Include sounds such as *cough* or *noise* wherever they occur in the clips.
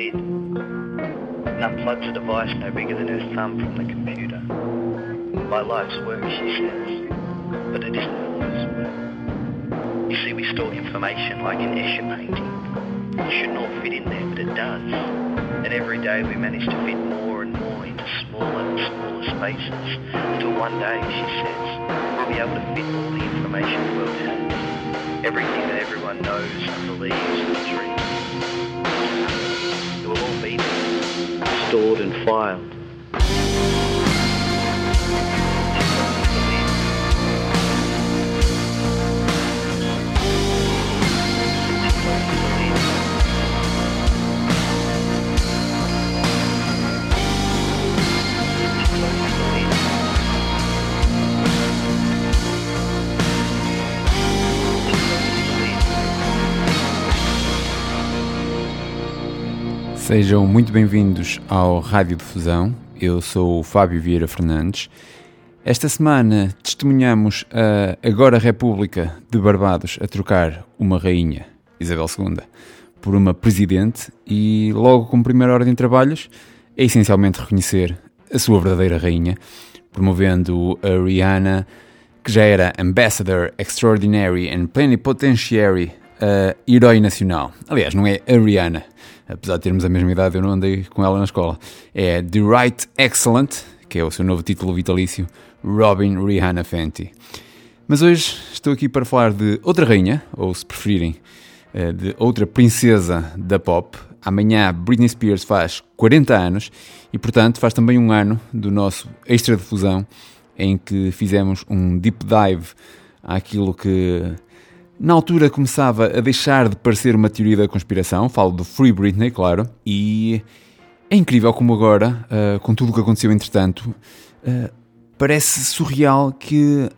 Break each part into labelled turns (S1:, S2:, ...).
S1: lid and unplugs a device no bigger than her thumb from the computer. My life's work, she says, but it isn't her life's work. You see, we store information like an Escher painting. It shouldn't all fit in there, but it does. And every day we manage to fit more and more into smaller and smaller spaces until one day, she says, we'll be able to fit all the information the world has. Everything that everyone knows and believes and dreams. Stored and filed.
S2: Sejam muito bem-vindos ao Rádio Difusão. Eu sou o Fábio Vieira Fernandes. Esta semana testemunhamos a agora República de Barbados a trocar uma rainha, Isabel II, por uma presidente e logo como primeira ordem de trabalhos é essencialmente reconhecer a sua verdadeira rainha, promovendo a Rihanna, que já era Ambassador Extraordinary and Plenipotentiary, a herói nacional. Aliás, não é a Rihanna, apesar de termos a mesma idade, eu não andei com ela na escola. É The Right Excellent, que é o seu novo título vitalício, Robin Rihanna Fenty. Mas hoje estou aqui para falar de outra rainha, ou se preferirem, eh, de outra princesa da pop. Amanhã Britney Spears faz 40 anos e, portanto, faz também um ano do nosso extra difusão em que fizemos um deep dive àquilo que na altura começava a deixar de parecer uma teoria da conspiração, falo do Free Britney, claro, e é incrível como agora, uh, com tudo o que aconteceu entretanto, uh, parece surreal que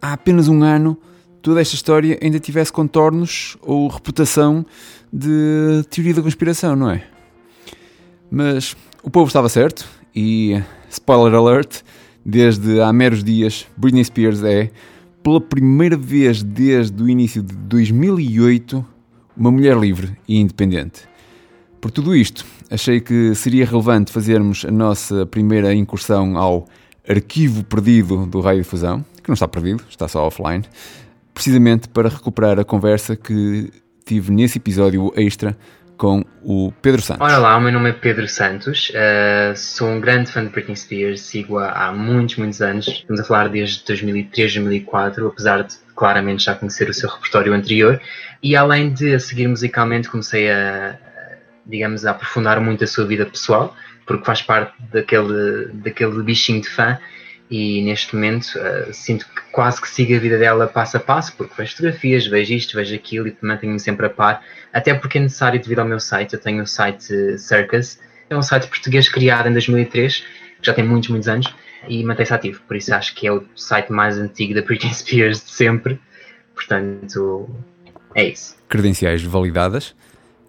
S2: há apenas um ano toda esta história ainda tivesse contornos ou reputação de teoria da conspiração, não é? Mas o povo estava certo e, spoiler alert, desde há meros dias, Britney Spears é pela primeira vez desde o início de 2008, uma mulher livre e independente. Por tudo isto, achei que seria relevante fazermos a nossa primeira incursão ao arquivo perdido do Raio Difusão, que não está perdido, está só offline, precisamente para recuperar a conversa que tive nesse episódio extra com o Pedro Santos.
S3: Ora lá, o meu nome é Pedro Santos, uh, sou um grande fã de Britney Spears, sigo-a há muitos, muitos anos, estamos a falar desde 2003, 2004, apesar de claramente já conhecer o seu repertório anterior, e além de a seguir musicalmente comecei a, digamos, a aprofundar muito a sua vida pessoal, porque faz parte daquele, daquele bichinho de fã, e neste momento uh, sinto que quase que sigo a vida dela passo a passo, porque vejo fotografias, vejo isto, vejo aquilo e mantenho-me sempre a par, até porque é necessário devido ao meu site. Eu tenho o site Circus, é um site português criado em 2003, que já tem muitos, muitos anos, e mantém-se ativo, por isso acho que é o site mais antigo da Britney Spears de sempre, portanto é isso.
S2: Credenciais validadas.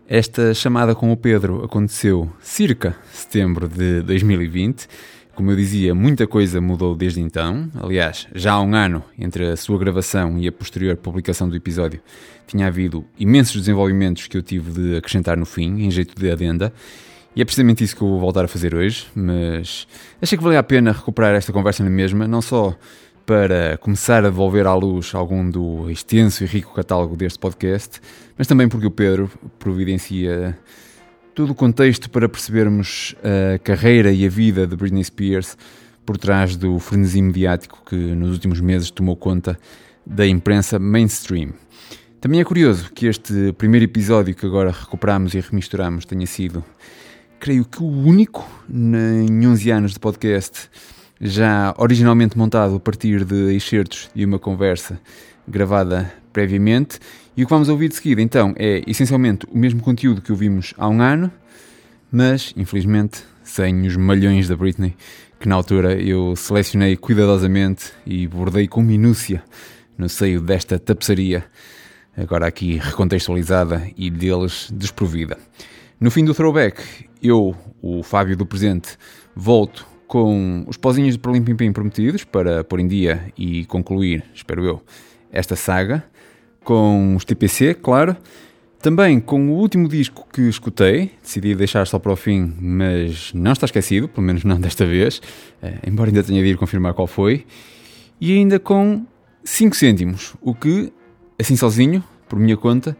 S2: Esta chamada com o Pedro aconteceu circa setembro de 2020 como eu dizia, muita coisa mudou desde então. Aliás, já há um ano entre a sua gravação e a posterior publicação do episódio, tinha havido imensos desenvolvimentos que eu tive de acrescentar no fim, em jeito de adenda. E é precisamente isso que eu vou voltar a fazer hoje, mas achei que valia a pena recuperar esta conversa na mesma, não só para começar a devolver à luz algum do extenso e rico catálogo deste podcast, mas também porque o Pedro providencia todo o contexto para percebermos a carreira e a vida de Britney Spears por trás do frenesi mediático que nos últimos meses tomou conta da imprensa mainstream. Também é curioso que este primeiro episódio que agora recuperamos e remisturamos tenha sido, creio que o único em 11 anos de podcast já originalmente montado a partir de excertos de uma conversa gravada previamente e o que vamos ouvir de seguida, então, é essencialmente o mesmo conteúdo que ouvimos há um ano, mas, infelizmente, sem os malhões da Britney, que na altura eu selecionei cuidadosamente e bordei com minúcia no seio desta tapeçaria, agora aqui recontextualizada e deles desprovida. No fim do throwback, eu, o Fábio do presente, volto com os pozinhos de Perlim Pim Pim prometidos para pôr em dia e concluir, espero eu, esta saga com os TPC, claro. Também com o último disco que escutei, decidi deixar só para o fim, mas não está esquecido, pelo menos não desta vez, eh, embora ainda tenha de ir confirmar qual foi, e ainda com 5 cêntimos, o que, assim sozinho, por minha conta,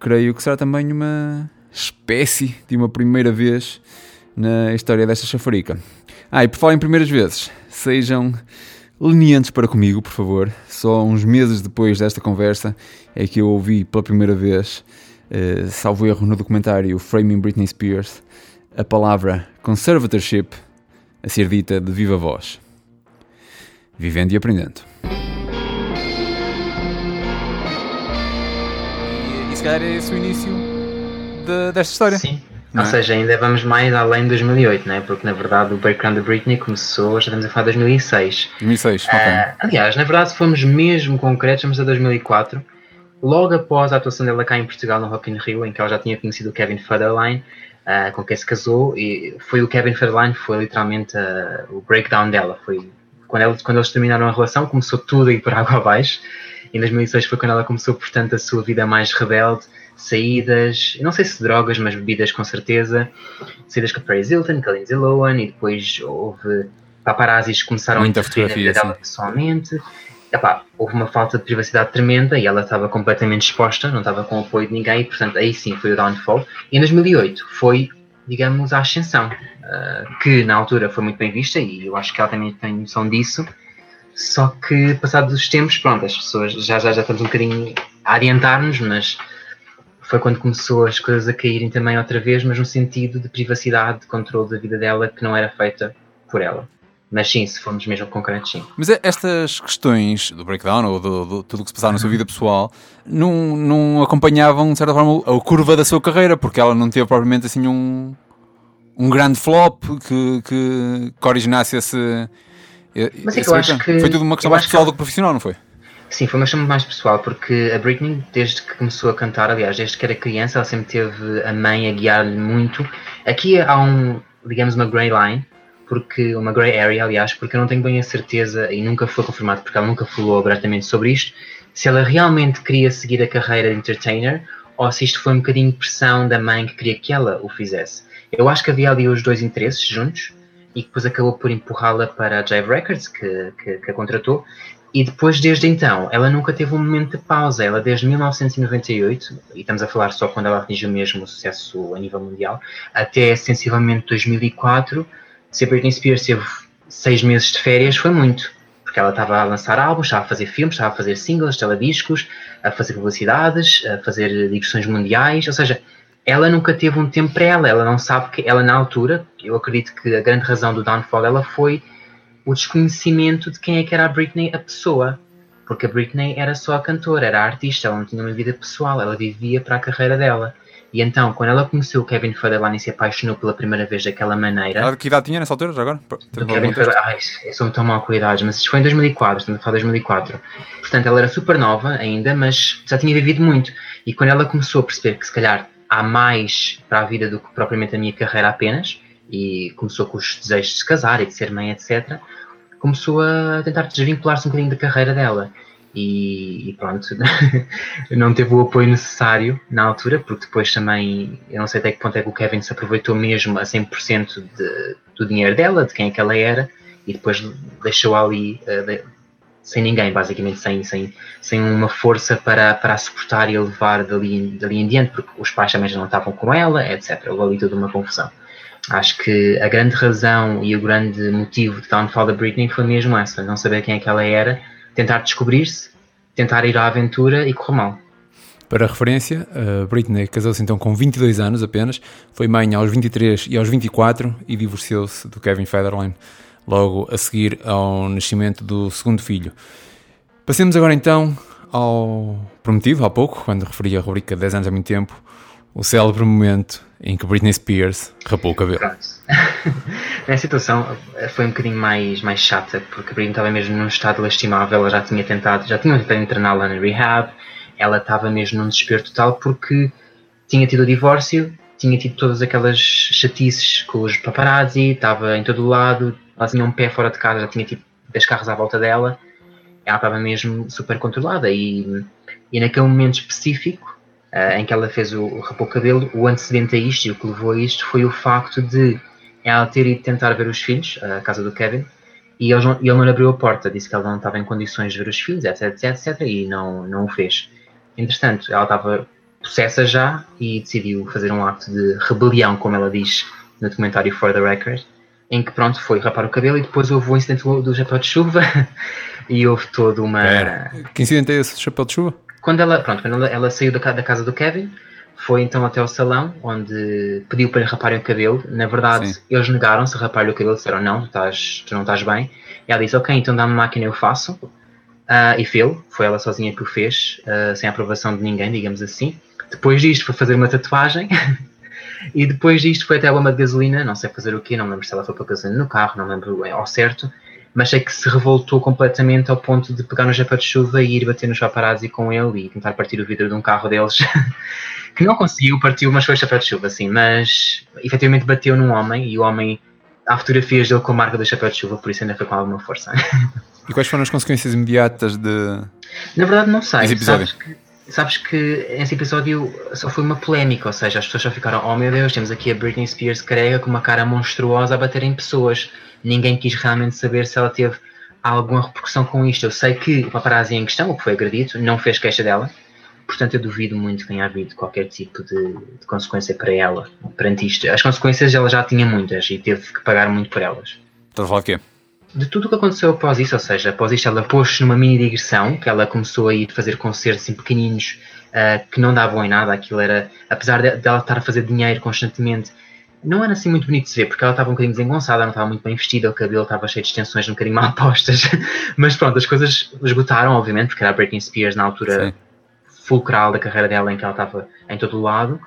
S2: creio que será também uma espécie de uma primeira vez na história desta chafarica. Ah, e por falar em primeiras vezes, sejam lenientes para comigo, por favor. Só uns meses depois desta conversa é que eu ouvi pela primeira vez, eh, salvo erro no documentário Framing Britney Spears, a palavra conservatorship a ser dita de viva voz. Vivendo e aprendendo. E, e se calhar é esse o início de, desta história.
S3: Sim. Ou é? seja, ainda vamos mais além de 2008, né? porque na verdade o Breakdown da Britney começou, já estamos a falar de 2006.
S2: 2006, uh, ok.
S3: Aliás, na verdade, se formos mesmo concretos, estamos a 2004, logo após a atuação dela cá em Portugal no Rock in Rio, em que ela já tinha conhecido o Kevin Federline, uh, com quem se casou, e foi o Kevin Federline, foi literalmente uh, o breakdown dela. Foi quando, ela, quando eles terminaram a relação, começou tudo a ir por água abaixo. Em 2006 foi quando ela começou, portanto, a sua vida mais rebelde saídas, não sei se drogas, mas bebidas com certeza, saídas com Paris Hilton, com Lindsay Lohan, e depois houve paparazzis que começaram
S2: Muita
S3: a interferir dela pessoalmente. Epá, houve uma falta de privacidade tremenda e ela estava completamente exposta, não estava com apoio de ninguém, e, portanto aí sim foi o downfall. E em 2008 foi, digamos, a ascensão, uh, que na altura foi muito bem vista e eu acho que ela também tem noção disso. Só que, passados os tempos, pronto, as pessoas já, já, já estamos um bocadinho a adiantar-nos, mas foi quando começou as coisas a caírem também outra vez, mas no sentido de privacidade, de controle da vida dela que não era feita por ela. Mas sim, se formos mesmo concretos, sim.
S2: Mas é, estas questões do breakdown ou do, do tudo o que se passava na sua vida pessoal não, não acompanhavam, de certa forma, a curva da sua carreira, porque ela não teve propriamente assim um, um grande flop que, que, que originasse esse.
S3: Mas é que eu acho que.
S2: Foi tudo uma questão mais pessoal que... do que profissional, não foi?
S3: Sim, foi uma questão mais pessoal, porque a Britney, desde que começou a cantar, aliás, desde que era criança, ela sempre teve a mãe a guiar-lhe muito. Aqui há um, digamos, uma grey line, porque uma grey area, aliás, porque eu não tenho bem a certeza, e nunca foi confirmado, porque ela nunca falou abertamente sobre isto, se ela realmente queria seguir a carreira de entertainer, ou se isto foi um bocadinho pressão da mãe que queria que ela o fizesse. Eu acho que havia ali os dois interesses juntos, e depois acabou por empurrá-la para a Jive Records, que, que, que a contratou, e depois, desde então, ela nunca teve um momento de pausa. Ela, desde 1998, e estamos a falar só quando ela atingiu mesmo o sucesso a nível mundial, até sensivelmente 2004, se a Britney Spears teve seis meses de férias, foi muito. Porque ela estava a lançar álbuns, estava a fazer filmes, estava a fazer singles, telediscos, a fazer publicidades, a fazer digressões mundiais. Ou seja, ela nunca teve um tempo para ela. Ela não sabe que ela, na altura, eu acredito que a grande razão do downfall ela foi o desconhecimento de quem é que era a Britney, a pessoa. Porque a Britney era só a cantora, era a artista, ela não tinha uma vida pessoal, ela vivia para a carreira dela. E então, quando ela conheceu o Kevin Federline e se apaixonou pela primeira vez daquela maneira.
S2: Ela que idade tinha nessa altura, já agora?
S3: Do Kevin Federline. Ai, eu sou tão mal cuidado, mas isso foi em 2004, estamos a falar de 2004. Portanto, ela era super nova ainda, mas já tinha vivido muito. E quando ela começou a perceber que se calhar há mais para a vida do que propriamente a minha carreira apenas, e começou com os desejos de se casar e de ser mãe, etc., começou a tentar desvincular-se um bocadinho da carreira dela. E, e pronto, *laughs* não teve o apoio necessário na altura, porque depois também, eu não sei até que ponto é que o Kevin se aproveitou mesmo a 100% de, do dinheiro dela, de quem é que ela era, e depois deixou ali uh, de, sem ninguém, basicamente, sem, sem, sem uma força para, para a suportar e a levar dali, dali em diante, porque os pais também já não estavam com ela, etc. Houve ali toda uma confusão. Acho que a grande razão e o grande motivo de downfall da Britney foi mesmo essa, não saber quem é que ela era, tentar descobrir-se, tentar ir à aventura e correr mal.
S2: Para referência, Britney casou-se então com 22 anos apenas, foi mãe aos 23 e aos 24 e divorciou-se do Kevin Federline logo a seguir ao nascimento do segundo filho. Passemos agora então ao prometido há pouco, quando referi a rubrica 10 anos há muito tempo, o célebre momento em que Britney Spears rapou o cabelo. *laughs*
S3: a situação foi um bocadinho mais, mais chata, porque a Britney estava mesmo num estado lastimável, ela já tinha tentado, já tinha tentado interná-la na rehab, ela estava mesmo num desespero total porque tinha tido o divórcio, tinha tido todas aquelas chatices com os paparazzi, estava em todo o lado, ela tinha um pé fora de casa, já tinha tipo 10 carros à volta dela, ela estava mesmo super controlada e, e naquele momento específico em que ela fez o, rapou o cabelo, o antecedente a isto e o que levou a isto foi o facto de ela ter ido tentar ver os filhos, a casa do Kevin, e ele, não, ele não lhe abriu a porta, disse que ela não estava em condições de ver os filhos, etc, etc, etc, e não, não o fez. Entretanto, ela estava possessa já e decidiu fazer um ato de rebelião, como ela diz no documentário For the Record, em que pronto, foi rapar o cabelo e depois houve o incidente do chapéu de chuva *laughs* e houve toda uma. Pera.
S2: Que incidente é esse, chapéu de chuva?
S3: Quando ela, pronto, quando ela, ela saiu da, da, casa do Kevin, foi então até o salão onde pediu para lhe raparem o cabelo. Na verdade, Sim. eles negaram-se a rapar-lhe o cabelo, disseram não, tu, estás, tu não estás bem. E ela disse, ok, então dá-me máquina, eu faço. Uh, e fez, foi ela sozinha que o fez, uh, sem a aprovação de ninguém, digamos assim. Depois disto foi fazer uma tatuagem *laughs* e depois disto foi até a bomba de gasolina, não sei fazer o quê, não lembro se ela foi para gasolina no carro, não lembro ao certo, mas sei que se revoltou completamente ao ponto de pegar no chapéu de chuva e ir bater nos paparazzi com ele e tentar partir o vidro de um carro deles, *laughs* que não conseguiu, partiu, mas foi o chapéu de chuva, assim, mas efetivamente bateu num homem e o homem, há fotografias dele com a marca do chapéu de chuva, por isso ainda foi com alguma força. *laughs*
S2: E quais foram as consequências imediatas de.
S3: Na verdade, não sei. Sabes que, sabes que esse episódio só foi uma polémica, ou seja, as pessoas só ficaram, oh meu Deus, temos aqui a Britney Spears carega com uma cara monstruosa a bater em pessoas. Ninguém quis realmente saber se ela teve alguma repercussão com isto. Eu sei que o paparazzi em questão, o que foi agredido, não fez queixa dela, portanto eu duvido muito que tenha havido qualquer tipo de, de consequência para ela perante isto. As consequências ela já tinha muitas e teve que pagar muito por elas.
S2: Estás a falar o quê?
S3: de tudo o que aconteceu após isso, ou seja, após isto ela pôs-se numa mini digressão, que ela começou a ir fazer concertos assim pequeninos uh, que não davam em nada, aquilo era, apesar dela de, estar a fazer dinheiro constantemente, não era assim muito bonito de se ver, porque ela estava um bocadinho desengonçada, não estava muito bem vestida, o cabelo estava cheio de extensões um bocadinho mal *laughs* postas, mas pronto, as coisas esgotaram, obviamente, porque era a Britney Spears na altura Sim. fulcral da carreira dela, em que ela estava em todo o lado,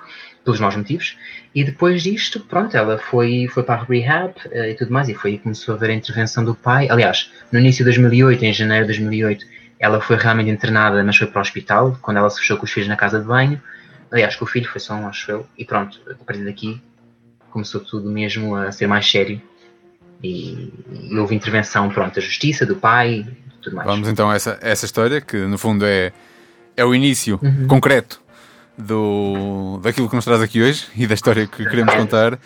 S3: pelos maus motivos, e depois disto, pronto, ela foi, foi para a rehab uh, e tudo mais, e foi aí que começou a ver a intervenção do pai. Aliás, no início de 2008, em janeiro de 2008, ela foi realmente internada, mas foi para o hospital, quando ela se fechou com os filhos na casa de banho. Aliás, com o filho foi só um, acho eu, e pronto, a partir daqui começou tudo mesmo a ser mais sério. E, e houve intervenção, pronto, da justiça, do pai, tudo mais.
S2: Vamos então a essa, essa história, que no fundo é, é o início uhum. concreto do, daquilo que nos traz aqui hoje e da história que queremos contar.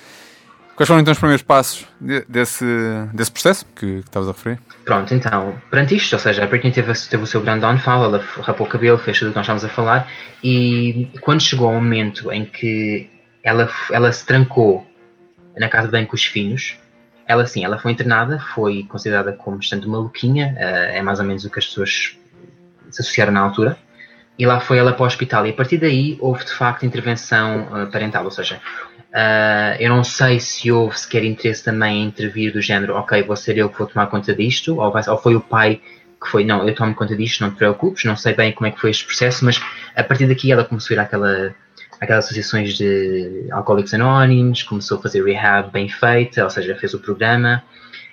S2: Quais foram então os primeiros passos de, desse, desse processo que, que estavas a referir?
S3: Pronto, então, perante isto, ou seja, a Britney teve, teve o seu grande downfall, ela rapou o cabelo, fez tudo o que nós estávamos a falar, e quando chegou ao momento em que ela, ela se trancou na casa de banho com os filhos, ela sim, ela foi internada, foi considerada como bastante maluquinha, eh, é mais ou menos o que as pessoas se associaram na altura, e lá foi ela para o hospital. E a partir daí houve de facto intervenção uh, parental, ou seja, uh, eu não sei se houve sequer interesse também em intervir do género, ok, vou ser eu que vou tomar conta disto, ou, vai, ou foi o pai que foi, não, eu tomo conta disto, não te preocupes, não sei bem como é que foi este processo, mas a partir daqui ela começou a ir àquela, àquelas associações de alcoólicos anónimos, começou a fazer rehab bem feita, ou seja, fez o programa,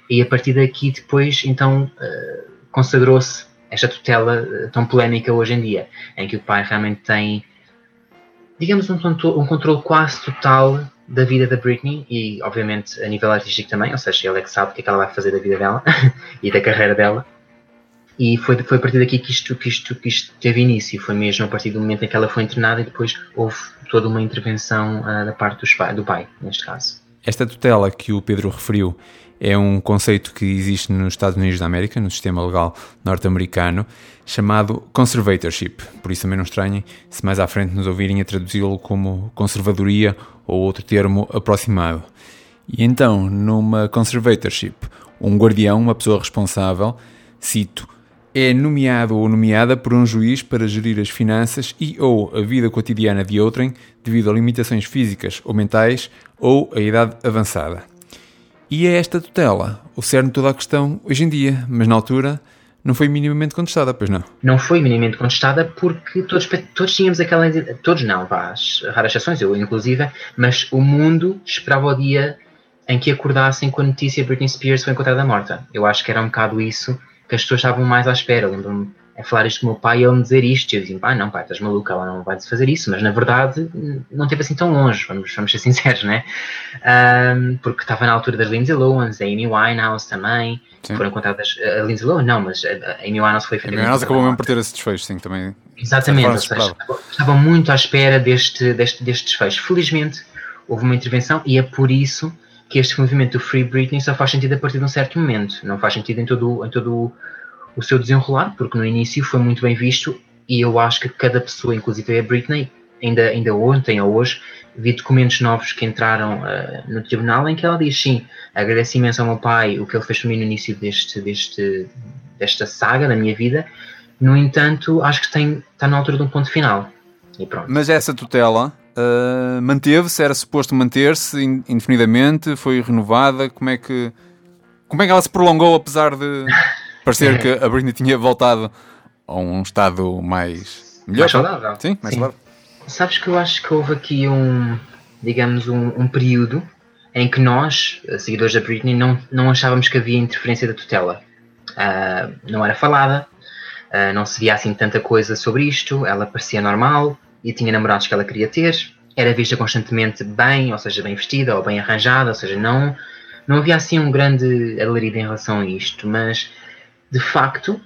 S3: e a partir daqui depois, então, uh, consagrou-se esta tutela eh, tão polémica hoje em dia, em que o pai realmente tem, digamos, um, um controle quase total da vida da Britney e, obviamente, a nível artístico também, ou seja, ele é que sabe o que é que ela vai fazer da vida dela *laughs* e da carreira dela. E foi, foi a partir daqui que isto, que, isto, que isto teve início. Foi mesmo a partir do momento em que ela foi internada e depois houve toda uma intervenção uh, da parte dos, do pai, neste caso.
S2: Esta tutela que o Pedro referiu é um conceito que existe nos Estados Unidos da América, no sistema legal norte-americano, chamado conservatorship. Por isso também não estranhem se mais à frente nos ouvirem a traduzi-lo como conservadoria ou outro termo aproximado. E então, numa conservatorship, um guardião, uma pessoa responsável, cito, é nomeado ou nomeada por um juiz para gerir as finanças e ou a vida cotidiana de outrem devido a limitações físicas ou mentais ou a idade avançada. E é esta tutela o cerne de toda a questão hoje em dia, mas na altura não foi minimamente contestada, pois não?
S3: Não foi minimamente contestada porque todos, todos tínhamos aquela. Todos não, vá, raras exceções, eu inclusive, mas o mundo esperava o dia em que acordassem com a notícia Britney Spears foi encontrada morta. Eu acho que era um bocado isso que as pessoas estavam mais à espera. Lembro-me, a falar isto com o meu pai e ele me dizer isto. E eu dizia, pai, não, pai, estás maluco, ela não vai fazer isso. Mas na verdade não esteve assim tão longe, vamos, vamos ser *laughs* sinceros, né? Um, porque estava na altura das Lindsay Lohan, a Amy Winehouse também. Sim. Foram contadas. A Lindsay Lohan não, mas a Amy Winehouse foi
S2: feita. A Amy Winehouse acabou mesmo por ter esse desfecho, sim, também.
S3: Exatamente, seja, estava muito à espera deste, deste, deste desfecho. Felizmente houve uma intervenção e é por isso que este movimento do Free Britney só faz sentido a partir de um certo momento. Não faz sentido em todo, em todo o seu desenrolar, porque no início foi muito bem visto e eu acho que cada pessoa, inclusive a Britney, ainda, ainda ontem ou hoje, vi documentos novos que entraram uh, no tribunal em que ela diz sim, agradece imenso ao meu pai o que ele fez para mim no início deste, deste, desta saga na minha vida, no entanto, acho que tem, está na altura de um ponto final. E pronto.
S2: Mas essa tutela uh, manteve-se, era suposto manter-se indefinidamente, foi renovada, como é que como é que ela se prolongou apesar de *laughs* parecer que a Britney tinha voltado a um estado mais melhor?
S3: Mais saudável.
S2: Sim, mais Sim. saudável.
S3: Sabes que eu acho que houve aqui um, digamos, um, um período em que nós, seguidores da Britney, não, não achávamos que havia interferência da tutela. Uh, não era falada, uh, não se via assim tanta coisa sobre isto, ela parecia normal e tinha namorados que ela queria ter, era vista constantemente bem, ou seja, bem vestida ou bem arranjada, ou seja, não, não havia assim um grande alarido em relação a isto, mas de facto,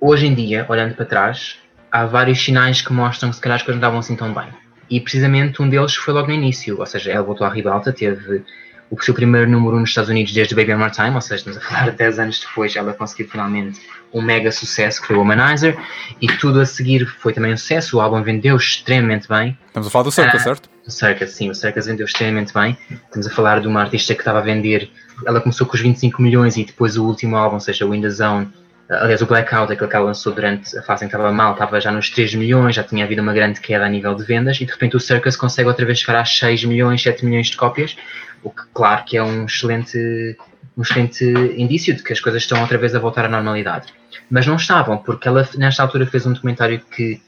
S3: hoje em dia, olhando para trás, há vários sinais que mostram que se calhar as coisas não estavam assim tão bem. E precisamente um deles foi logo no início, ou seja, ela voltou à ribalta, teve o seu primeiro número nos Estados Unidos desde Baby One More Time, ou seja, estamos a falar *laughs* 10 anos depois, ela conseguiu finalmente um mega sucesso que foi o Womanizer, e tudo a seguir foi também um sucesso, o álbum vendeu extremamente bem.
S2: Estamos a falar do Circus, uh, certo?
S3: O Circus, sim, o Circus vendeu extremamente bem. Estamos a falar de uma artista que estava a vender, ela começou com os 25 milhões e depois o último álbum, ou seja, o In The Zone, aliás, o Blackout, aquele que ela lançou durante a fase em que estava mal, estava já nos 3 milhões, já tinha havido uma grande queda a nível de vendas, e de repente o Circus consegue outra vez chegar a 6 milhões, 7 milhões de cópias, o que, claro, que é um excelente, excelente indício de que as coisas estão outra vez a voltar à normalidade. Mas não estavam, porque ela, nesta altura, fez um documentário que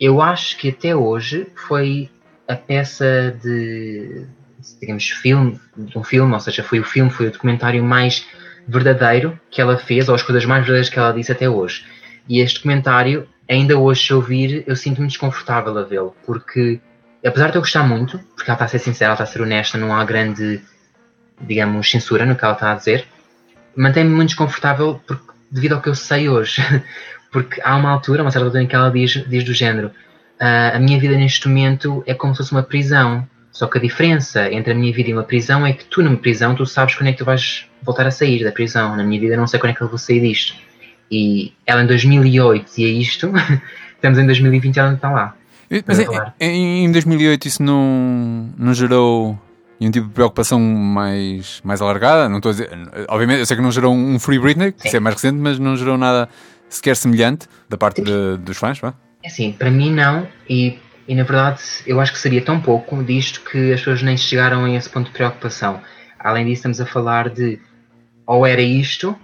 S3: eu acho que até hoje foi a peça de, digamos, filme, de um filme, ou seja, foi o filme, foi o documentário mais verdadeiro que ela fez, ou as coisas mais verdadeiras que ela disse até hoje. E este documentário, ainda hoje, se ouvir, eu sinto-me desconfortável a vê-lo, porque apesar de eu gostar muito, porque ela está a ser sincera, ela está a ser honesta, não há grande, digamos, censura no que ela está a dizer, mantém-me muito desconfortável porque, devido ao que eu sei hoje. *laughs* porque há uma altura, uma certa altura em que ela diz, diz do género: uh, a minha vida neste momento é como se fosse uma prisão. Só que a diferença entre a minha vida e uma prisão é que tu, numa prisão, tu sabes quando é que tu vais voltar a sair da prisão. Na minha vida, não sei quando é que eu vou sair disto. E ela em 2008 e é isto, *laughs* estamos em 2020 e ela não está lá.
S2: Mas em, em 2008 isso não, não gerou nenhum tipo de preocupação mais, mais alargada? Não estou a dizer, obviamente, eu sei que não gerou um Free Britney, que isso é mais recente, mas não gerou nada sequer semelhante da parte de, dos fãs, vá?
S3: É assim, para mim não, e, e na verdade eu acho que seria tão pouco disto que as pessoas nem chegaram a esse ponto de preocupação. Além disso, estamos a falar de ou era isto,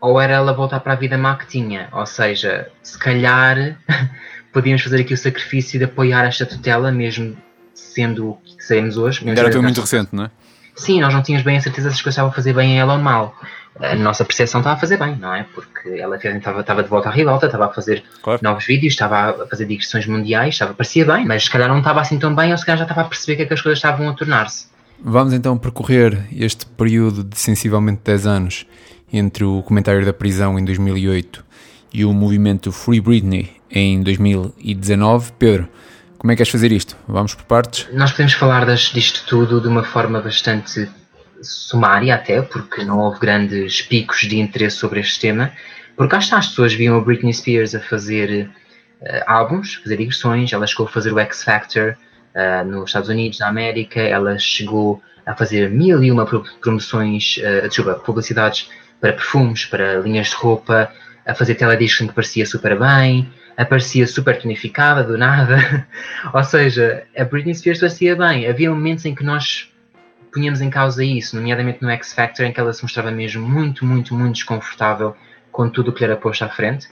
S3: ou era ela voltar para a vida má que tinha. Ou seja, se calhar *laughs* podíamos fazer aqui o sacrifício de apoiar esta tutela, mesmo sendo o que sabemos hoje.
S2: Ainda era tudo muito recente, não é?
S3: Sim, nós não tínhamos bem a certeza se as coisas estavam a fazer bem a ela ou mal. A nossa percepção estava a fazer bem, não é? Porque ela estava, estava de volta à ribalta, estava a fazer claro. novos vídeos, estava a fazer digressões mundiais, estava, parecia bem, mas se calhar não estava assim tão bem, ou se calhar já estava a perceber que, é que as coisas estavam a tornar-se.
S2: Vamos então percorrer este período de sensivelmente 10 anos entre o comentário da prisão em 2008 e o movimento Free Britney em 2019. Pedro, como é que queres fazer isto? Vamos por partes?
S3: Nós podemos falar das, disto tudo de uma forma bastante sumária até, porque não houve grandes picos de interesse sobre este tema, porque cá está, as pessoas viam a Britney Spears a fazer uh, álbuns, fazer digressões, ela chegou a fazer o X Factor uh, nos Estados Unidos, na América, ela chegou a fazer mil e uma promoções, uh, desculpa, publicidades para perfumes, para linhas de roupa, a fazer telediscing que parecia super bem, aparecia super tonificada do nada. *laughs* Ou seja, a Britney Spears parecia bem. Havia momentos em que nós punhamos em causa isso, nomeadamente no X Factor, em que ela se mostrava mesmo muito, muito, muito desconfortável com tudo o que lhe era posto à frente.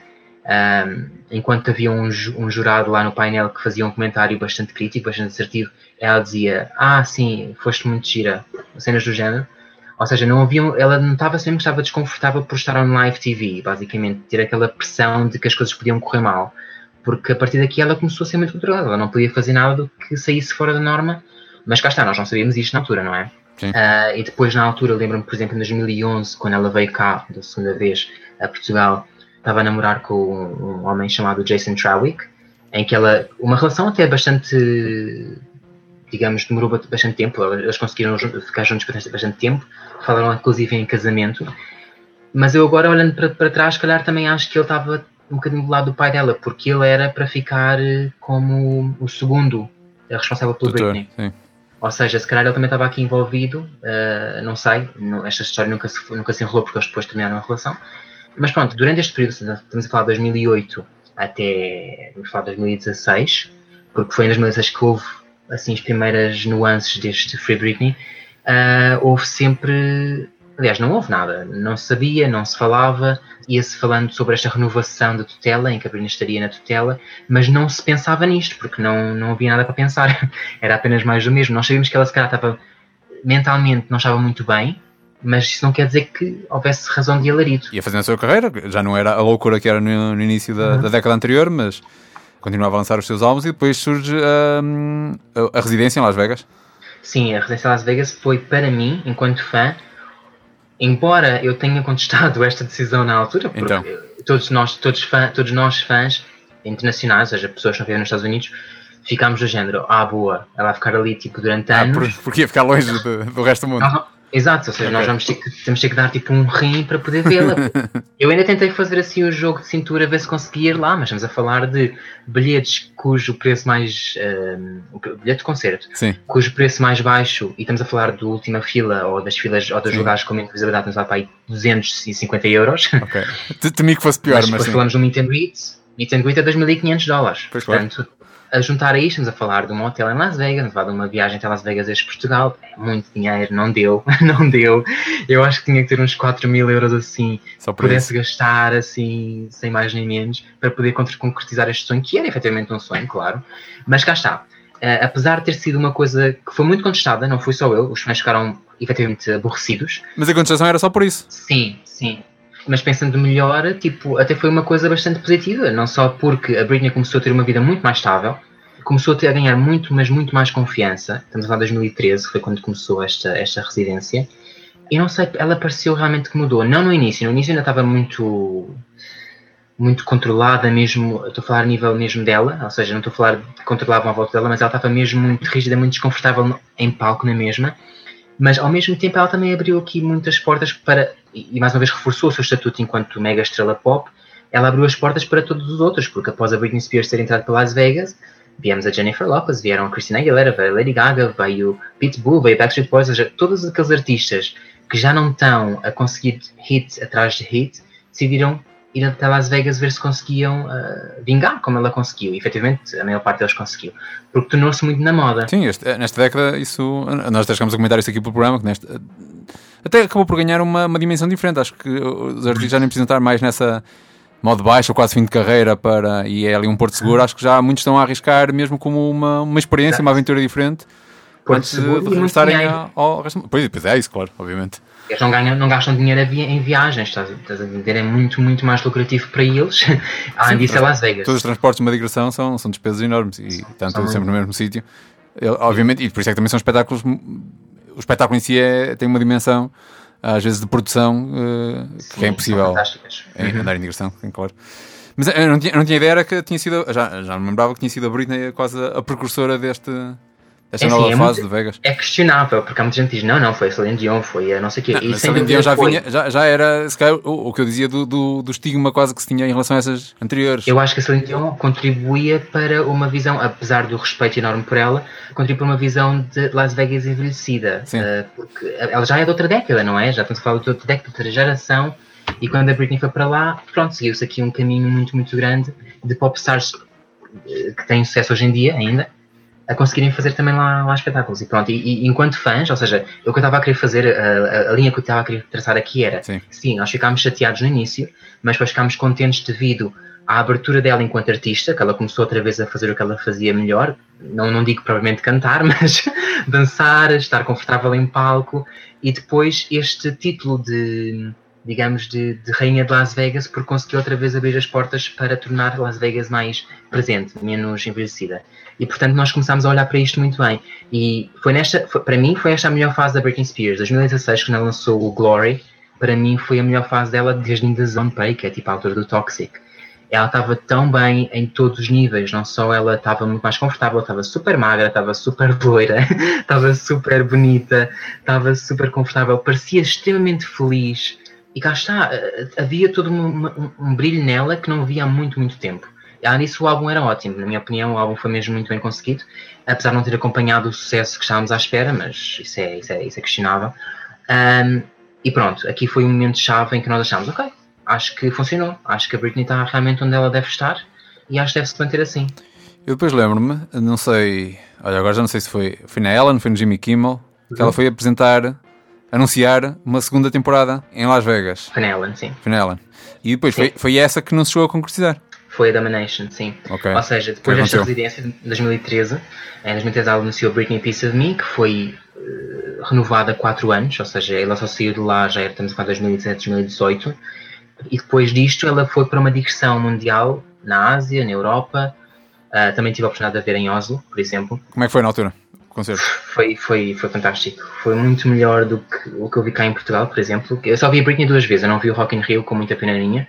S3: Um, enquanto havia um, um, jurado lá no painel que fazia um comentário bastante crítico, bastante assertivo, ela dizia: Ah, sim, foste muito gira, cenas do género. Ou seja, não havia, ela não estava sempre estava desconfortável por estar on live TV, basicamente, ter aquela pressão de que as coisas podiam correr mal. Porque a partir daqui ela começou a ser muito controlada, ela não podia fazer nada do que saísse fora da norma, mas cá está, nós não sabíamos isto na altura, não é? Uh, e depois, na altura, lembro-me, por exemplo, em 2011, quando ela veio cá, da segunda vez, a Portugal, estava a namorar com um homem chamado Jason Trawick, em que ela, uma relação até bastante, digamos, demorou bastante tempo, eles conseguiram ficar juntos bastante tempo, falaram inclusive em casamento, mas eu agora olhando para, para trás, calhar também acho que ele estava um bocadinho do lado do pai dela, porque ele era para ficar eh, como o segundo responsável pelo Britney. Sim. Ou seja, se calhar ele também estava aqui envolvido, uh, não sei, não, esta história nunca se, nunca se enrolou porque eles depois terminaram a relação. Mas pronto, durante este período, estamos a falar de 2008 até, vamos falar de 2016, porque foi em 2016 que houve assim, as primeiras nuances deste Free Britney, uh, houve sempre Aliás, não houve nada, não se sabia, não se falava, ia-se falando sobre esta renovação da tutela, em que a Bruna estaria na tutela, mas não se pensava nisto, porque não, não havia nada para pensar, *laughs* era apenas mais do mesmo. Nós sabíamos que ela se calhar estava, mentalmente não estava muito bem, mas isso não quer dizer que houvesse razão de alarido.
S2: Ia fazendo a sua carreira, já não era a loucura que era no, no início da, uhum. da, década anterior, mas continuava a lançar os seus álbuns e depois surge hum, a, residência em Las Vegas.
S3: Sim, a residência em Las Vegas foi para mim, enquanto fã, embora eu tenha contestado esta decisão na altura, porque então. todos, nós, todos, fã, todos nós fãs internacionais, ou seja, pessoas que não vivem nos Estados Unidos, ficámos do género, ah, boa, ela vai ficar ali tipo durante anos. Ah,
S2: por, porque ia ficar longe do, do resto do mundo.
S3: Exato, ou seja, okay. nós vamos ter, que, temos ter que dar tipo um rim para poder vê-la. *laughs* eu ainda tentei fazer assim o jogo de cintura, ver se conseguia ir lá, mas estamos a falar de bilhetes cujo preço mais. Um, bilhete de concerto,
S2: Sim.
S3: cujo preço mais baixo, e estamos a falar da última fila ou das filas ou dos lugares com menos visibilidade, estamos a para aí 250 euros.
S2: Ok. Temi que fosse pior, mas.
S3: Depois falamos do Greet. Meet and Greet é 2.500 dólares.
S2: Pois
S3: Portanto, claro a juntar a isto, estamos a falar de um hotel em Las Vegas, falar de uma viagem até Las Vegas desde Portugal, muito dinheiro, não deu, *laughs* não deu. Eu acho que tinha que ter uns 4 mil euros assim, Só pudesse isso. gastar assim, sem mais nem menos, para poder concretizar este sonho, que era efetivamente um sonho, claro. Mas cá está. Uh, apesar de ter sido uma coisa que foi muito contestada, não fui só eu, os fãs ficaram efetivamente aborrecidos.
S2: Mas a contestação era só por isso?
S3: Sim, sim mas pensando melhor, tipo, até foi uma coisa bastante positiva, não só porque a Britney começou a ter uma vida muito mais estável, começou a, ter, a ganhar muito, mas muito mais confiança. Estamos falar de 2013, foi quando começou esta, esta residência. E não sei, ela pareceu realmente que mudou. Não no início, no início ainda estava muito muito controlada mesmo, estou a falar a nível mesmo dela, ou seja, não estou a falar de controlavam a volta dela, mas ela estava mesmo muito rígida, muito desconfortável em palco na mesma mas ao mesmo tempo ela também abriu aqui muitas portas para, e mais uma vez reforçou o seu estatuto enquanto mega estrela pop, ela abriu as portas para todos os outros, porque após a Britney Spears ter entrado para Las Vegas, viemos a Jennifer Lopez, vieram a Christina Aguilera, veio a Lady Gaga, veio Pitbull, veio Backstreet Boys, ou seja, todos aqueles artistas que já não estão a conseguir hit atrás de hit, decidiram ir até Las Vegas ver se conseguiam uh, vingar como ela conseguiu. E efetivamente a maior parte deles conseguiu. Porque tornou-se muito na moda.
S2: Sim, este, nesta década isso. Nós até chegamos a comentar isso aqui pelo programa, que neste, até acabou por ganhar uma, uma dimensão diferente. Acho que os artistas já nem precisam estar mais nessa modo baixo ou quase fim de carreira para e é ali um porto seguro. Acho que já muitos estão a arriscar mesmo como uma, uma experiência, uma aventura diferente.
S3: Porto antes seguro de regressarem
S2: ao resto. Pois, pois é, isso, claro, obviamente.
S3: Eles não, ganham, não gastam dinheiro em viagens, estás, estás a entender? É muito, muito mais lucrativo para eles. *laughs* Além disso, é Las Vegas.
S2: Todos os transportes de uma digressão são, são despesas enormes e tanto são sempre no mesmo sítio. Obviamente, e por isso é que também são espetáculos. O espetáculo em si é, tem uma dimensão, às vezes, de produção uh, Sim, que é impossível em, uhum. andar em digressão, claro. Mas eu não tinha, eu não tinha ideia era que tinha sido. Já, já me lembrava que tinha sido a Britney quase a precursora deste esta é, nova assim, fase
S3: é
S2: de Vegas.
S3: É questionável, porque há muita gente que diz: não, não, foi a Celine Dion, foi a não sei o quê. Não,
S2: e Celine Dion já, vinha, já, já era, calhar, o, o que eu dizia do, do, do, estigma quase que se tinha em relação a essas anteriores.
S3: Eu acho que a Celine Dion contribuía para uma visão, apesar do respeito enorme por ela, contribui para uma visão de Las Vegas envelhecida. Uh, porque ela já é de outra década, não é? Já estamos a falar de outra década, de outra geração. E quando a Britney foi para lá, pronto, seguiu-se aqui um caminho muito, muito grande de popstars eh, que têm sucesso hoje em dia ainda a conseguirem fazer também lá, lá espetáculos. E pronto, e, e enquanto fãs, ou seja, o que eu estava a querer fazer, a, a, linha que eu estava a querer traçar aqui era, sim. sim, nós ficámos chateados no início, mas depois ficámos contentes devido a abertura dela enquanto artista, que ela começou outra vez a fazer o que ela fazia melhor, não, não digo provavelmente cantar, *laughs* mas dançar, estar confortável em palco, e depois este título de, digamos, de, de, Rainha de Las Vegas, por conseguir outra vez abrir as portas para tornar Las Vegas mais presente, menos envelhecida. E portanto nós começámos a olhar para isto muito bem. E foi nesta, foi, para mim foi esta a melhor fase da Britney Spears. 2016, quando ela lançou o Glory, para mim foi a melhor fase dela desde ainda Zone Pay, que é tipo a altura do Toxic ela estava tão bem em todos os níveis, não só ela estava muito mais confortável, estava super magra, estava super loira, *laughs* estava super bonita, estava super confortável, parecia extremamente feliz e cá está, eh, havia todo um, um, um, brilho nela que não havia há muito, muito tempo. E além disso, o álbum era ótimo, na minha opinião, o álbum foi mesmo muito bem conseguido, apesar de não ter acompanhado o sucesso que estávamos à espera, mas isso é, isso é, isso é questionável. Um, e pronto, aqui foi um momento chave em que nós achámos, ok, acho que funcionou. Acho que a Britney está realmente onde ela deve estar e acho que deve se manter assim.
S2: Eu depois lembro-me, não sei, olha, agora já não sei se foi, foi na Ellen, foi no Jimmy Kimmel, que ela uhum. foi apresentar, anunciar uma segunda temporada em Las Vegas.
S3: Ellen, sim.
S2: Ellen. E depois foi, foi essa que não se chegou a concretizar.
S3: Foi a Domination, sim. Okay. Ou seja, depois desta residência de 2013, em 2013 ela anunciou Britney Piece of Me, que foi uh, renovada há 4 anos, ou seja, ela só saiu de lá, já era, estamos a falar 2017, 2018 e depois disto ela foi para uma digressão mundial na Ásia, na Europa. Uh, também tive a oportunidade de ver em Oslo, por exemplo.
S2: Como é que foi na altura? Concerto?
S3: Foi, foi, foi fantástico. Foi muito melhor do que o que eu vi cá em Portugal, por exemplo. Eu só vi a Britney duas vezes, eu não vi o Rock in Rio com muita pena minha,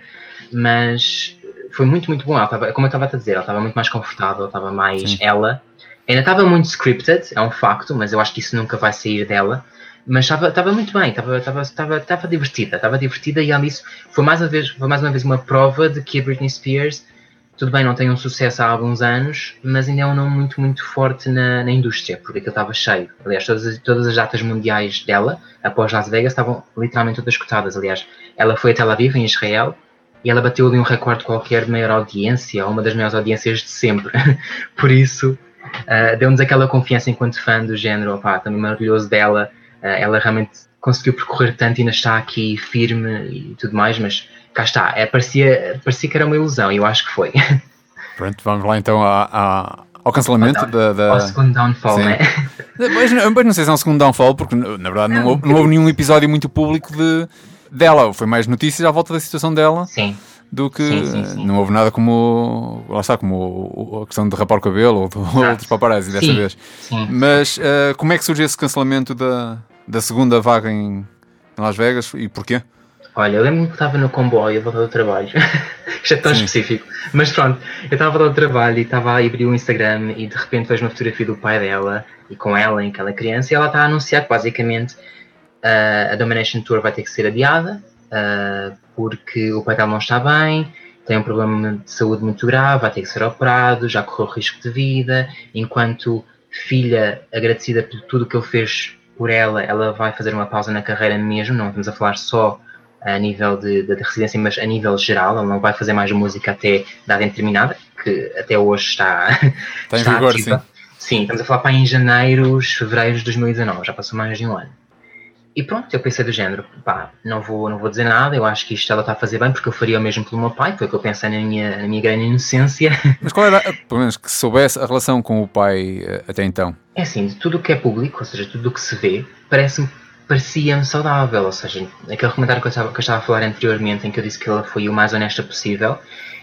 S3: mas foi muito, muito bom. Ela estava, como eu estava a dizer, ela estava muito mais confortável, estava mais Sim. ela. Ainda estava muito scripted, é um facto, mas eu acho que isso nunca vai sair dela mas estava, muito bem, estava, divertida, estava divertida e além disso foi mais, uma vez, foi mais uma vez uma prova de que a Britney Spears, tudo bem, não tem um sucesso há alguns anos, mas ainda é um nome muito, muito forte na, na indústria, porque aquilo estava cheio. Aliás, todas as, todas as datas mundiais dela, após Las Vegas, estavam literalmente todas escutadas. Aliás, ela foi a Tel Aviv, em Israel, e ela bateu ali um recorde qualquer de maior audiência, uma das maiores audiências de sempre. *laughs* Por isso, uh, deu-nos aquela confiança enquanto fã do género, opá, também maravilhoso dela, eh, ela realmente conseguiu percorrer tanto e ainda está aqui firme e tudo mais, mas cá está, é, parecia, parecia que era uma ilusão e eu acho que foi.
S2: Pronto, vamos lá então a, a, ao cancelamento da, da...
S3: Ao segundo downfall, né?
S2: Mas, mas não sei se é um segundo downfall, porque na verdade não, não, houve, não houve nenhum episódio muito público de, dela, foi mais notícias à volta da situação dela.
S3: Sim
S2: do que sim, sim, sim. não houve nada como lá está, como a questão de rapar o cabelo ou, ou dos paparazzi dessa vez. Mas uh, como é que surge esse cancelamento da, da segunda vaga em, Las Vegas e porquê?
S3: Olha, eu lembro-me que estava no comboio a volta do trabalho. *laughs* Isto é tão Sim. específico. Mas pronto, eu estava a volta do trabalho e estava a abrir o Instagram e de repente vejo uma fotografia do pai dela e com ela em aquela criança e ela está a anunciar que basicamente uh, a Domination Tour vai ter que ser adiada uh, porque o pai dela não está bem, tem um problema de saúde muito grave, vai ter que ser operado, já correu risco de vida, enquanto filha agradecida por tudo que ele fez por ela, ela vai fazer uma pausa na carreira mesmo, não estamos a falar só a nível de, de, de residência, mas a nível geral, ela não vai fazer mais música até data indeterminada, que até hoje está,
S2: está, em está vigor, ativa. Sim.
S3: sim, estamos a falar para em janeiro, fevereiro de 2019, já passou mais de um ano. E pronto, eu pensei do género, pá, não vou, não vou dizer nada, eu acho que isto ela está a fazer bem porque eu faria o mesmo pelo meu pai, foi o que eu pensei na minha, na minha grande inocência. *laughs*
S2: Mas qual era, pelo menos que soubesse, a relação com o pai eh, até então?
S3: É assim, de tudo o que é público, ou seja, tudo o que se vê, parece-me parecia-me saudável, ou seja, aquele comentário que eu, estava, que eu estava a falar anteriormente, em que eu disse que ela foi o mais honesta possível,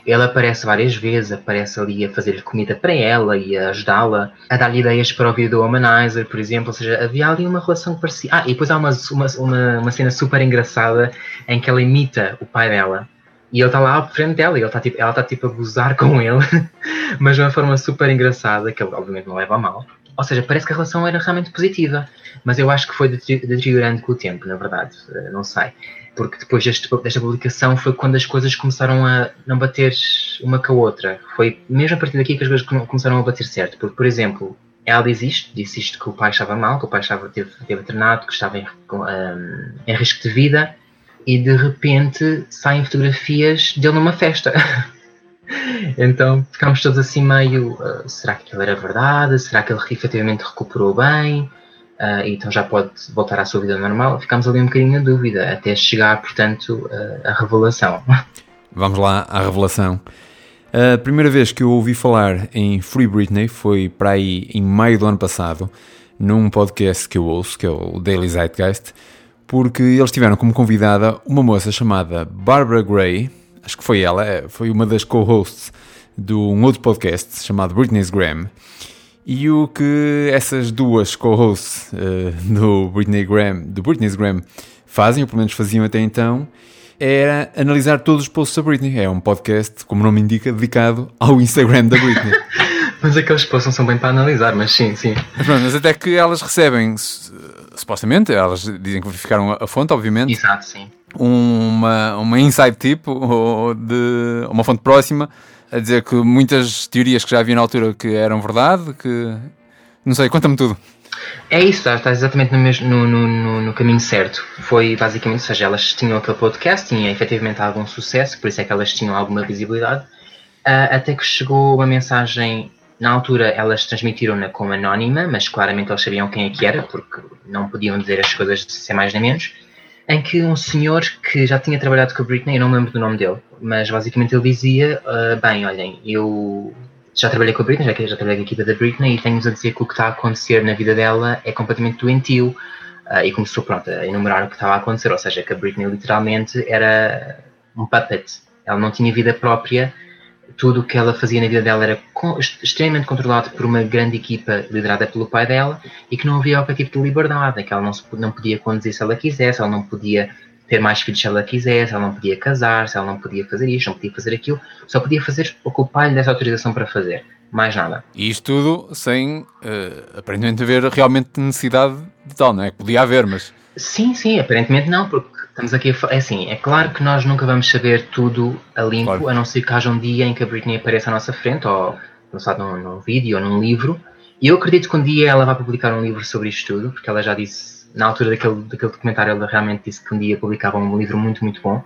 S3: ele aparece várias vezes, aparece ali a fazer comida para ela e a ajudá-la, a dar-lhe ideias para o vídeo do Womanizer, por exemplo, ou seja, havia ali uma relação que parecia... Ah, e depois há uma, uma, uma, uma cena super engraçada em que ela imita o pai dela, e ele está lá à frente dela, e ele tá, tipo, ela está tipo a gozar com ele, *laughs* mas de uma forma super engraçada, que ele obviamente não leva a mal. Ou seja, parece que a relação era realmente positiva, mas eu acho que foi deteriorando com o tempo, na verdade, eh, não sei. Porque depois deste, desta publicação foi quando as coisas começaram a não bater uma com a outra. Foi mesmo a partir daqui que as coisas começaram a bater certo. Porque, por exemplo, ela diz isto, disse isto que o pai estava mal, que o pai estava, teve, teve treinado, que estava em, um, em risco de vida, e de repente saem fotografias dele numa festa. *laughs* então ficámos todos assim meio: uh, será que aquilo era verdade? Será que ele efetivamente recuperou bem? Uh, então já pode voltar à sua vida normal. Ficámos ali um bocadinho na dúvida, até chegar, portanto, uh, à revelação. *laughs*
S2: Vamos lá à revelação. A primeira vez que eu ouvi falar em Free Britney foi para aí em maio do ano passado, num podcast que eu ouço, que é o Daily Zeitgeist, porque eles tiveram como convidada uma moça chamada Barbara Gray, acho que foi ela, é, foi uma das co-hosts de um outro podcast chamado Britney's Gram. E o que essas duas co-hosts uh, do, Britney Graham, do Britney's Gram fazem, ou pelo menos faziam até então, era analisar todos os posts da Britney. É um podcast, como o nome indica, dedicado ao Instagram da Britney. *laughs*
S3: mas aqueles posts não são bem para analisar, mas sim, sim.
S2: Mas, pronto, mas até que elas recebem, supostamente, elas dizem que verificaram a fonte, obviamente.
S3: Exato, sim.
S2: Uma, uma inside tip, ou de uma fonte próxima, a dizer que muitas teorias que já havia na altura que eram verdade, que. Não sei, conta-me tudo.
S3: É isso, estás exatamente no, mesmo, no, no, no, caminho certo. Foi basicamente, ou seja, elas tinham aquele podcast, tinha efetivamente algum sucesso, por isso é que elas tinham alguma visibilidade, uh, até que chegou uma mensagem. Na altura elas transmitiram-na como anónima, mas claramente eles sabiam quem é que era, porque não podiam dizer as coisas sem mais nem menos em que um senhor que já tinha trabalhado com a Britney, eu não me lembro do nome dele, mas basicamente ele dizia: uh, Bem, olhem, eu já trabalhei com a Britney, já, já trabalhei com a equipa da Britney e tenho-vos a dizer que o que está a acontecer na vida dela é completamente doentio. Uh, e começou pronto, a enumerar o que estava a acontecer, ou seja, que a Britney literalmente era um puppet, ela não tinha vida própria tudo o que ela fazia na vida dela era extremamente controlado por uma grande equipa liderada pelo pai dela e que não havia qualquer tipo de liberdade, que ela não, se, não podia conduzir se ela quisesse, ela não podia ter mais filhos se ela quisesse, ela não podia casar, se ela não podia fazer isto, não podia fazer aquilo, só podia fazer o que o pai lhe desse autorização para fazer, mais nada.
S2: E isto tudo sem uh, aparentemente haver realmente necessidade de tal, não é? Podia haver, mas.
S3: Sim, sim, aparentemente não, porque Estamos aqui a é assim, é claro que nós nunca vamos saber tudo a limpo, claro. a não ser que haja um dia em que a Britney apareça à nossa frente, ou lançado num, num vídeo ou num livro. E eu acredito que um dia ela vai publicar um livro sobre isto tudo, porque ela já disse, na altura daquele, daquele documentário, ela realmente disse que um dia publicava um livro muito, muito bom.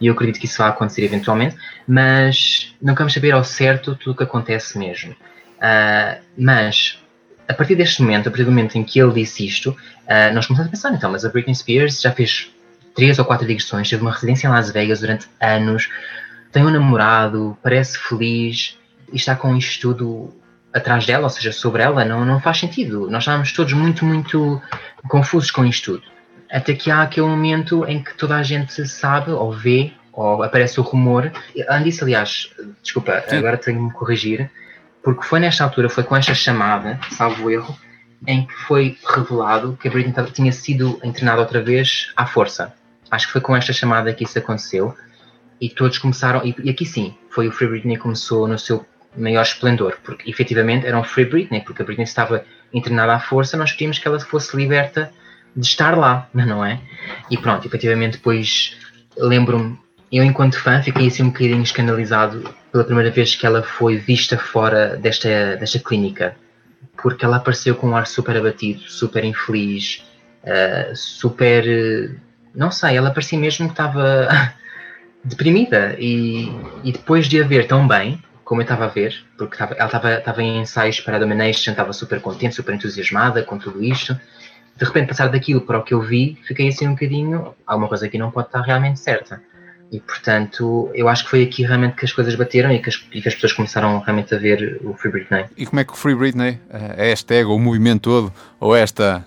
S3: E eu acredito que isso vai acontecer eventualmente, mas nunca vamos saber ao certo tudo o que acontece mesmo. Uh, mas a partir deste momento, a partir do momento em que ele disse isto, uh, nós começamos a pensar, então, mas a Britney Spears já fez três ou quatro digressões, teve uma residência em Las Vegas durante anos, tem um namorado, parece feliz e está com isto tudo atrás dela, ou seja, sobre ela, não, não faz sentido. Nós estávamos todos muito, muito confusos com isto tudo. Até que há aquele momento em que toda a gente sabe ou vê ou aparece o rumor. Antes aliás, desculpa, Sim. agora tenho de me corrigir, porque foi nesta altura, foi com esta chamada, salvo erro, em que foi revelado que a Britney tinha sido internada outra vez à força. Acho que foi com esta chamada que isso aconteceu e todos começaram, e, e aqui sim, foi o Free Britney que começou no seu maior esplendor, porque efetivamente era um Free Britney, porque a Britney estava internada à força, nós queríamos que ela fosse liberta de estar lá, *laughs* não é? E pronto, efetivamente depois lembro-me, eu enquanto fã fiquei assim um bocadinho escandalizado pela primeira vez que ela foi vista fora desta, desta clínica, porque ela apareceu com um ar super abatido, super infeliz, uh, super não sei, ela parecia mesmo que estava *laughs* deprimida e, e depois de a ver tão bem como eu estava a ver, porque estava, ela estava, estava em ensaios para a Domination, estava super contente, super entusiasmada com tudo isto. De repente, passar daquilo para o que eu vi, fiquei assim um bocadinho. Alguma coisa aqui não pode estar realmente certa. E portanto, eu acho que foi aqui realmente que as coisas bateram e que as, e que as pessoas começaram realmente a ver o Free Britney.
S2: E como é que o Free Britney, a hashtag, ou o movimento todo, ou esta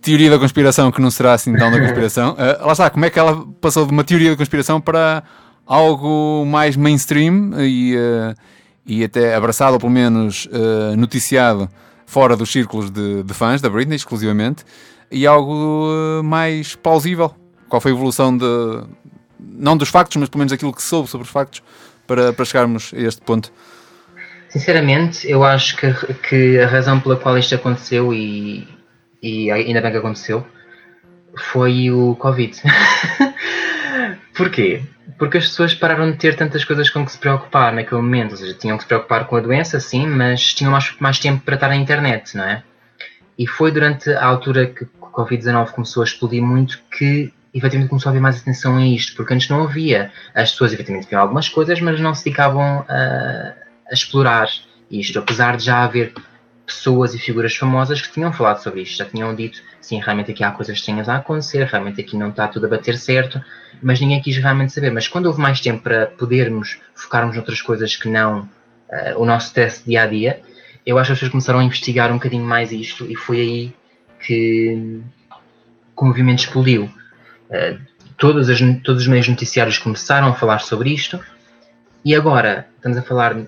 S2: teoria da conspiração que não será assim tão da conspiração. Uh, *laughs* lá está, como é que ela passou de uma teoria da conspiração para algo mais mainstream e, uh, e até abraçado, ou pelo menos uh, noticiado, fora dos círculos de, de, fãs da Britney, exclusivamente, e algo mais plausível? Qual foi a evolução de. não dos factos, mas pelo menos aquilo que soube sobre os factos para, para chegarmos a este ponto?
S3: Sinceramente, eu acho que, que a razão pela qual isto aconteceu e e ainda bem que aconteceu, foi o Covid. *laughs* Porquê? Porque as pessoas pararam de ter tantas coisas com que se preocupar naquele momento. Ou seja, tinham que se preocupar com a doença, sim, mas tinham mais, mais tempo para estar na internet, não é? E foi durante a altura que o Covid-19 começou a explodir muito que efetivamente começou a haver mais atenção a isto, porque antes não havia. As pessoas efetivamente viam algumas coisas, mas não se dedicavam a, a explorar isto, apesar de já haver pessoas e figuras famosas que tinham falado sobre isto, já tinham dito, sim, realmente aqui há coisas estranhas a acontecer, realmente aqui não está tudo a bater certo, mas ninguém quis realmente saber. Mas quando houve mais tempo para podermos focarmos noutras coisas que não uh, o nosso teste dia a dia, eu acho que as pessoas começaram a investigar um bocadinho mais isto e foi aí que, que o movimento explodiu. Uh, todos, as, todos os meios noticiários começaram a falar sobre isto e agora estamos a falar de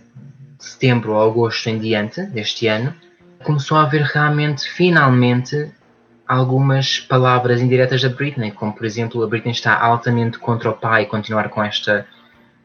S3: setembro ou agosto em diante deste ano, começou a haver realmente, finalmente, algumas palavras indiretas da Britney, como por exemplo a Britney está altamente contra o pai continuar com esta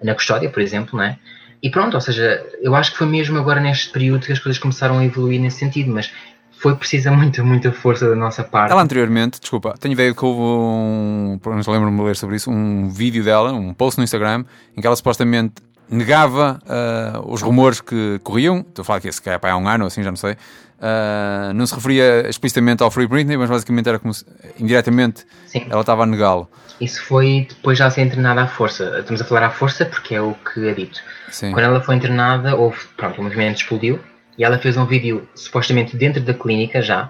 S3: na custódia, por exemplo, né? E pronto, ou seja, eu acho que foi mesmo agora neste período que as coisas começaram a evoluir nesse sentido, mas foi precisa *laughs* muita, muita força da nossa parte.
S2: Ela anteriormente, desculpa, tenho ideia que houve um, lembro-me de ler sobre isso, um vídeo dela, um post no Instagram, em que ela supostamente negava uh, os rumores que corriam, estou a falar que esse é há um ano assim, já não sei, uh, não se referia explicitamente ao Free Britney, mas basicamente era como se, indiretamente Sim. ela estava a negá-lo.
S3: Isso foi depois já ser internada à força. Estamos a falar à força porque é o que é dito. Sim. Quando ela foi internada, houve, pronto, o movimento explodiu e ela fez um vídeo supostamente dentro da clínica já,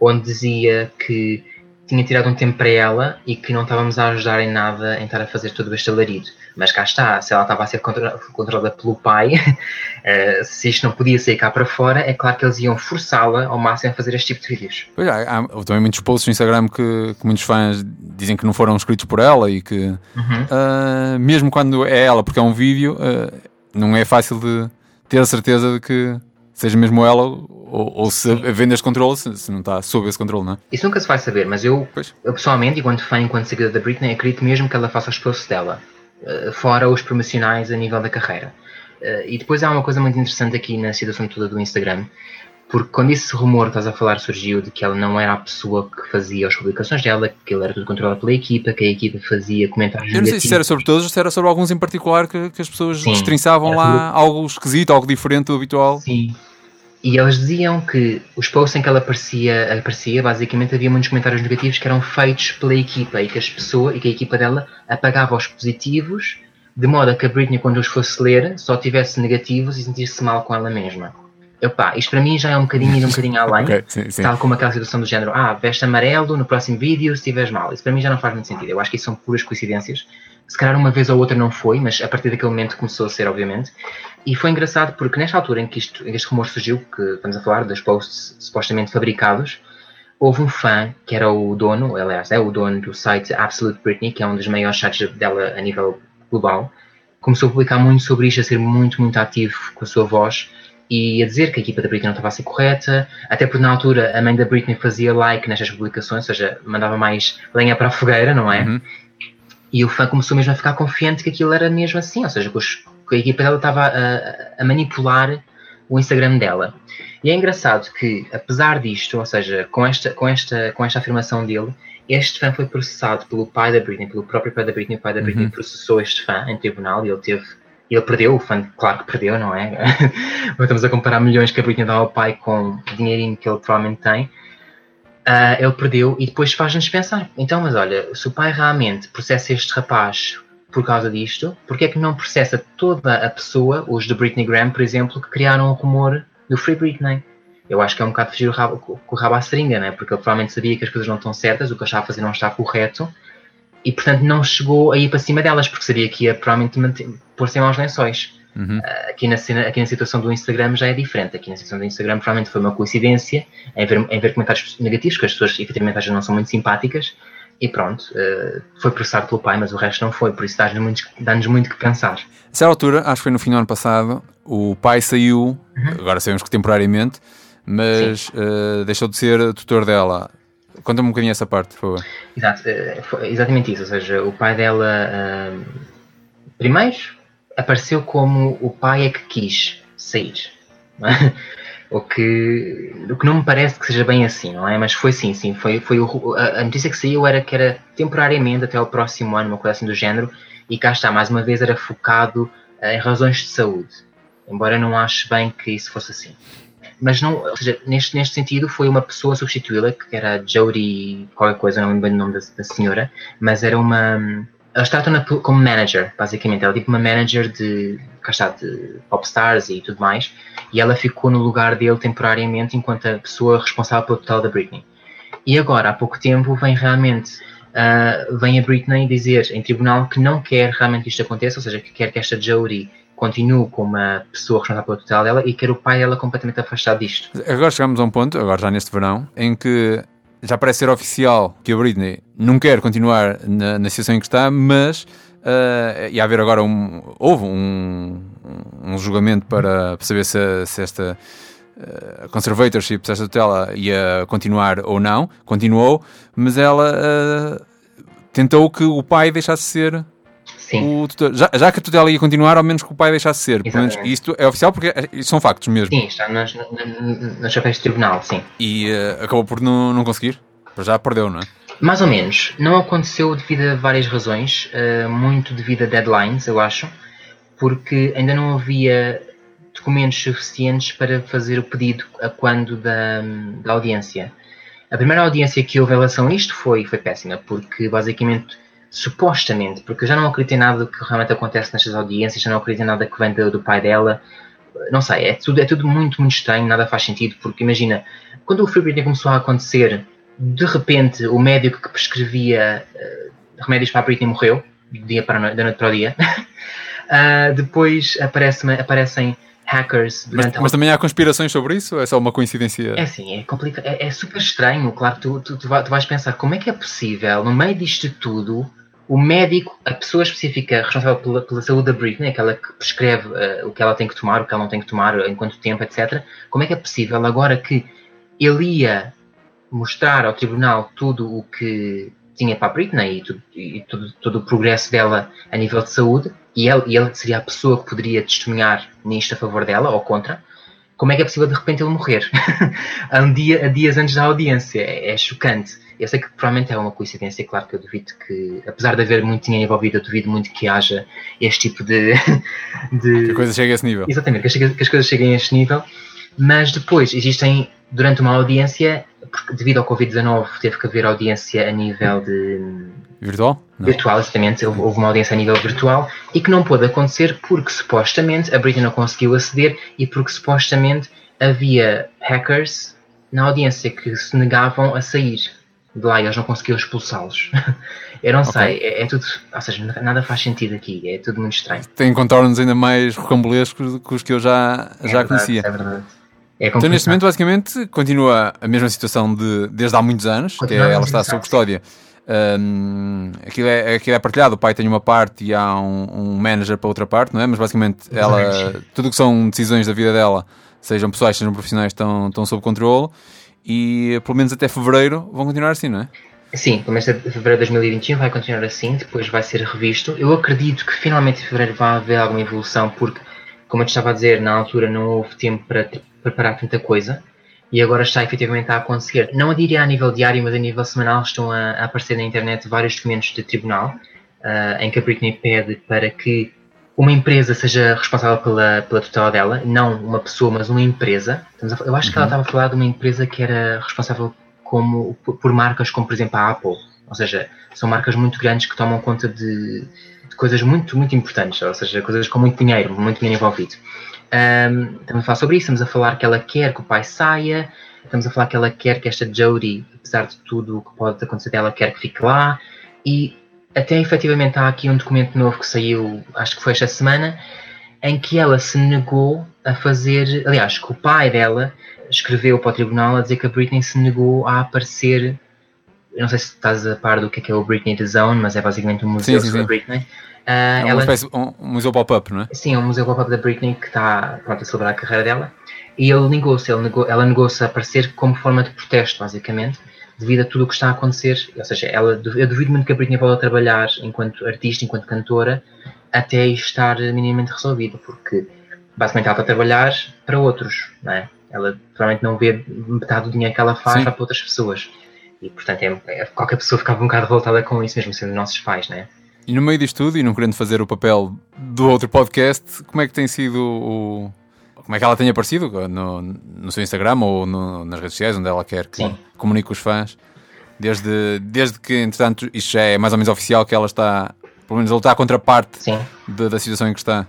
S3: onde dizia que tinha tirado um tempo para ela e que não estávamos a ajudar em nada em estar a fazer todo este alarido. Mas cá está, se ela estava a ser controlada pelo pai, uh, *laughs* se isto não podia sair cá para fora, é claro que eles iam forçá-la ao máximo a fazer este tipo de vídeos.
S2: Pois é, há, há também muitos posts no Instagram que, que, muitos fãs dizem que não foram escritos por ela e que, uhum. uh, mesmo quando é ela, porque é um vídeo, uh, não é fácil de ter a certeza de que seja mesmo ela ou, ou se a venda este controle, se, se, não está sob esse controle, não é?
S3: Isso nunca se vai saber, mas eu, eu pessoalmente, enquanto fã, enquanto seguidor da Britney, acredito mesmo que ela faça os posts dela, uh, fora os promocionais a nível da carreira. Uh, e depois há uma coisa muito interessante aqui na situação toda do Instagram, porque quando esse rumor que estás a falar surgiu de que ela não era a pessoa que fazia as publicações dela, que ele era tudo controlado pela equipa, que a equipa fazia comentários
S2: Eu não sei se era sobre todos ou se era sobre alguns em particular que, que as pessoas Sim, destrinçavam lá algo esquisito, algo diferente do habitual.
S3: Sim, e eles diziam que os posts em que ela aparecia, aparecia, basicamente havia muitos comentários negativos que eram feitos pela equipa e que as pessoas e que a equipa dela apagava os positivos, de modo a que a Britney, quando os fosse ler, só tivesse negativos e sentir-se mal com ela mesma. Epá, isto para mim já é um bocadinho ir um bocadinho *laughs* além, okay, sim, sim. tal como aquela situação do género, ah, veste amarelo no próximo vídeo se estiveres mal. Isso para mim já não faz muito sentido. Eu acho que isso são puras coincidências. Se calhar uma vez ou outra não foi, mas a partir daquele momento começou a ser, obviamente. E foi engraçado porque nesta altura em que, isto, este rumor surgiu, que estamos a falar dos posts supostamente fabricados, houve um fã que era o dono, aliás, é o dono do site Absolute Britney, que é um dos maiores sites dela a nível global, começou a publicar muito sobre isto, a ser muito, muito ativo com a sua voz e a dizer que a equipa da Britney não estava a ser correta, até porque na altura a mãe da Britney fazia like nestas publicações, ou seja, mandava mais lenha para a fogueira, não é? Uhum. E o fã começou mesmo a ficar confiante que aquilo era mesmo assim, ou seja, que, os, que a equipa dela estava a, a, manipular o Instagram dela. E é engraçado que, apesar disto, ou seja, com esta, com esta, com esta afirmação dele, este fã foi processado pelo pai da Britney, pelo próprio pai da Britney. O pai da Britney uhum. processou este fã em tribunal e ele teve. Ele perdeu, o fã, claro que perdeu, não é? *laughs* Estamos a comparar milhões que a Britney dá ao pai com o dinheirinho que ele provavelmente tem uh, ele perdeu e depois faz-nos pensar, então, mas olha, se o pai realmente processa este rapaz por causa disto, porque é que não processa toda a pessoa, os de Britney Graham, por exemplo, que criaram o rumor do Free Britney? Eu acho que é um bocado fugir o rabo, com o rabo à seringa, né? porque ele provavelmente sabia que as coisas não estão certas, o que ele estava a fazer não está correto, e portanto não chegou a ir para cima delas, porque sabia que ia provavelmente pôr-se em maus lençóis. Uhum. Uh, aqui, na, aqui na situação do Instagram já é diferente. Aqui na situação do Instagram provavelmente foi uma coincidência em ver, em ver comentários negativos, que as pessoas efetivamente às vezes não são muito simpáticas, e pronto, uh, foi processado pelo pai, mas o resto não foi, por isso dá-nos muito, dá muito que pensar.
S2: A certa altura, acho que foi no fim do ano passado, o pai saiu, uhum. agora sabemos que temporariamente, mas uh, deixou de ser tutor dela. Conta-me um bocadinho essa parte, por favor.
S3: Exato, exatamente isso, ou seja, o pai dela, primeiro, apareceu como o pai é que quis sair. O, que, o que não me parece que seja bem assim, não é? Mas foi sim, sim. Foi, foi o, a, a, notícia que saiu era que era temporariamente até o próximo ano, uma coisa assim do género, e cá está, mais uma vez era focado uh, em razões de saúde. Embora não ache bem que isso fosse assim. Mas não, ou seja, neste, neste sentido foi uma pessoa substituí-la, que era Jodie qualquer coisa, não lembro bem o nome da, da senhora, mas era uma Eles tratam-na como manager, basicamente. Ela é tipo uma manager de, cá está, de popstars e tudo mais. E ela ficou no lugar dele temporariamente enquanto a pessoa responsável pelo total da Britney. E agora, há pouco tempo, vem realmente uh, vem a Britney dizer em tribunal que não quer realmente que isto aconteça, ou seja, que quer que esta Jodie continue como uma pessoa responsável pelo total dela e quer o pai dela completamente afastado disto.
S2: Agora chegamos a um ponto, agora já neste verão, em que já parece ser oficial que a Britney não quer continuar na, na situação em que está, mas uh, ia haver agora um. Houve um, um julgamento para saber se, se esta uh, conservatorship, se esta tutela ia continuar ou não. Continuou, mas ela uh, tentou que o pai deixasse ser
S3: Sim.
S2: Tutor, já, já, que a tutela ia continuar, ao menos que o pai deixasse ser. Pelo menos isto é oficial porque é, são factos mesmo.
S3: Sim, está nos, nos chapéus de tribunal, sim.
S2: E uh, acabou por não, não conseguir? Já perdeu, não é?
S3: Mais ou menos. Não aconteceu devido a várias razões, uh, muito devido a deadlines, eu acho, porque ainda não havia documentos suficientes para fazer o pedido a quando da, da audiência. A primeira audiência que houve em relação a isto foi, foi péssima, porque basicamente supostamente, porque eu já não acredito em nada do que realmente acontece nestas audiências, já não acredito em nada que vem do, do pai dela. Não sei, é tudo, é tudo muito, muito estranho, nada faz sentido, porque imagina, quando o Free Britney começou a acontecer, de repente o médico que prescrevia uh, remédios para a Britney morreu, dia para noite, da noite para o dia. *laughs* uh, depois aparece, aparecem hackers
S2: mas, mas, também há conspirações sobre isso ou é só uma coincidência?
S3: É assim, é, complicado, é, é super estranho. Claro que tu, tu, tu, vais pensar como é que é possível, no meio disto tudo, o médico, a pessoa específica responsável pela, pela saúde da Britney, aquela que prescreve uh, o que ela tem que tomar, o que ela não tem que tomar, em quanto tempo, etc. Como é que é possível agora que ele ia mostrar ao tribunal tudo o que tinha para a Britney e, tudo, e tudo, todo o progresso dela a nível de saúde, e ele, e ele seria a pessoa que poderia testemunhar nisto a favor dela ou contra, como é que é possível de repente ele morrer? *laughs* a, um dia, a dias antes da audiência. É, é chocante. Eu sei que provavelmente é uma coincidência, claro que eu duvido que, apesar de haver muito dinheiro envolvido, eu duvido muito que haja este tipo de. *laughs* de...
S2: Que a coisa chegue a esse nível.
S3: Exatamente, que as, que as coisas cheguem a este nível. Mas depois existem, durante uma audiência, porque devido ao Covid-19 teve que haver audiência a nível de.
S2: Virtual?
S3: Não. Virtual, exatamente. Houve uma audiência a nível virtual e que não pôde acontecer porque supostamente a Britney não conseguiu aceder e porque supostamente havia hackers na audiência que se negavam a sair de lá e eles não conseguiam expulsá-los. *laughs* Eu não okay. sei, é, é, tudo. Ou seja, nada faz sentido aqui, é tudo muito estranho.
S2: Tem contornos ainda mais rocambolescos do que os que eu já,
S3: é
S2: já
S3: verdade,
S2: conhecia.
S3: É verdade.
S2: É então, neste momento, basicamente, continua a mesma situação de, desde há muitos anos, continua que ela está sob custódia. Um, aquilo, é, aquilo é partilhado, o pai tem uma parte e há um, um manager para outra parte, não é? Mas basicamente, ela, tudo o que são decisões da vida dela, sejam pessoais, sejam profissionais, estão, estão sob controle e pelo menos até fevereiro vão continuar assim, não é?
S3: Sim, pelo menos até fevereiro de 2021 vai continuar assim, depois vai ser revisto. Eu acredito que finalmente em fevereiro vai haver alguma evolução, porque, como eu te estava a dizer, na altura não houve tempo para preparar tanta coisa e agora está efetivamente a acontecer. Não diria a nível diário, mas a nível semanal estão a, a aparecer na internet vários documentos de tribunal uh, em que a Britney pede para que uma empresa seja responsável pela, pela tutela dela, não uma pessoa, mas uma empresa. A, eu acho uhum. que ela uhum. estava a falar de uma empresa que era responsável como, por, por, marcas como, por exemplo, a Apple. Ou seja, são marcas muito grandes que tomam conta de, de coisas muito, muito importantes, ou seja, coisas com muito dinheiro, muito dinheiro envolvido. Um, estamos a falar sobre isso, estamos a falar que ela quer que o pai saia, estamos a falar que ela quer que esta Jodie, apesar de tudo o que pode acontecer dela, quer que fique lá. E até efetivamente há aqui um documento novo que saiu, acho que foi esta semana, em que ela se negou a fazer. Aliás, que o pai dela escreveu para o tribunal a dizer que a Britney se negou a aparecer. Eu não sei se estás a par do que é, que é o Britney The Zone, mas é basicamente um museu sim, sim, sobre sim. a Britney.
S2: Uh, é ela, espécie, um, um museu pop-up, não é?
S3: Sim, é um museu pop-up da Britney que está pronto, a celebrar a carreira dela. E ele negou-se, ele negou, ela negou-se a aparecer como forma de protesto, basicamente, devido a tudo o que está a acontecer. Ou seja, ela, eu duvido muito que a Britney possa trabalhar enquanto artista, enquanto cantora, até estar minimamente resolvida, porque basicamente ela está a trabalhar para outros, não é? Ela provavelmente não vê metade do dinheiro que ela faz para outras pessoas. E portanto, é, é, qualquer pessoa ficava um bocado revoltada com isso, mesmo sendo nossos pais, não é?
S2: E no meio disto tudo, e não querendo fazer o papel do outro podcast, como é que tem sido o. Como é que ela tem aparecido no, no seu Instagram ou no, nas redes sociais, onde ela quer que Sim. comunique com os fãs? Desde, desde que, entretanto, isto já é mais ou menos oficial que ela está pelo menos ele está a contraparte da, da situação em que está.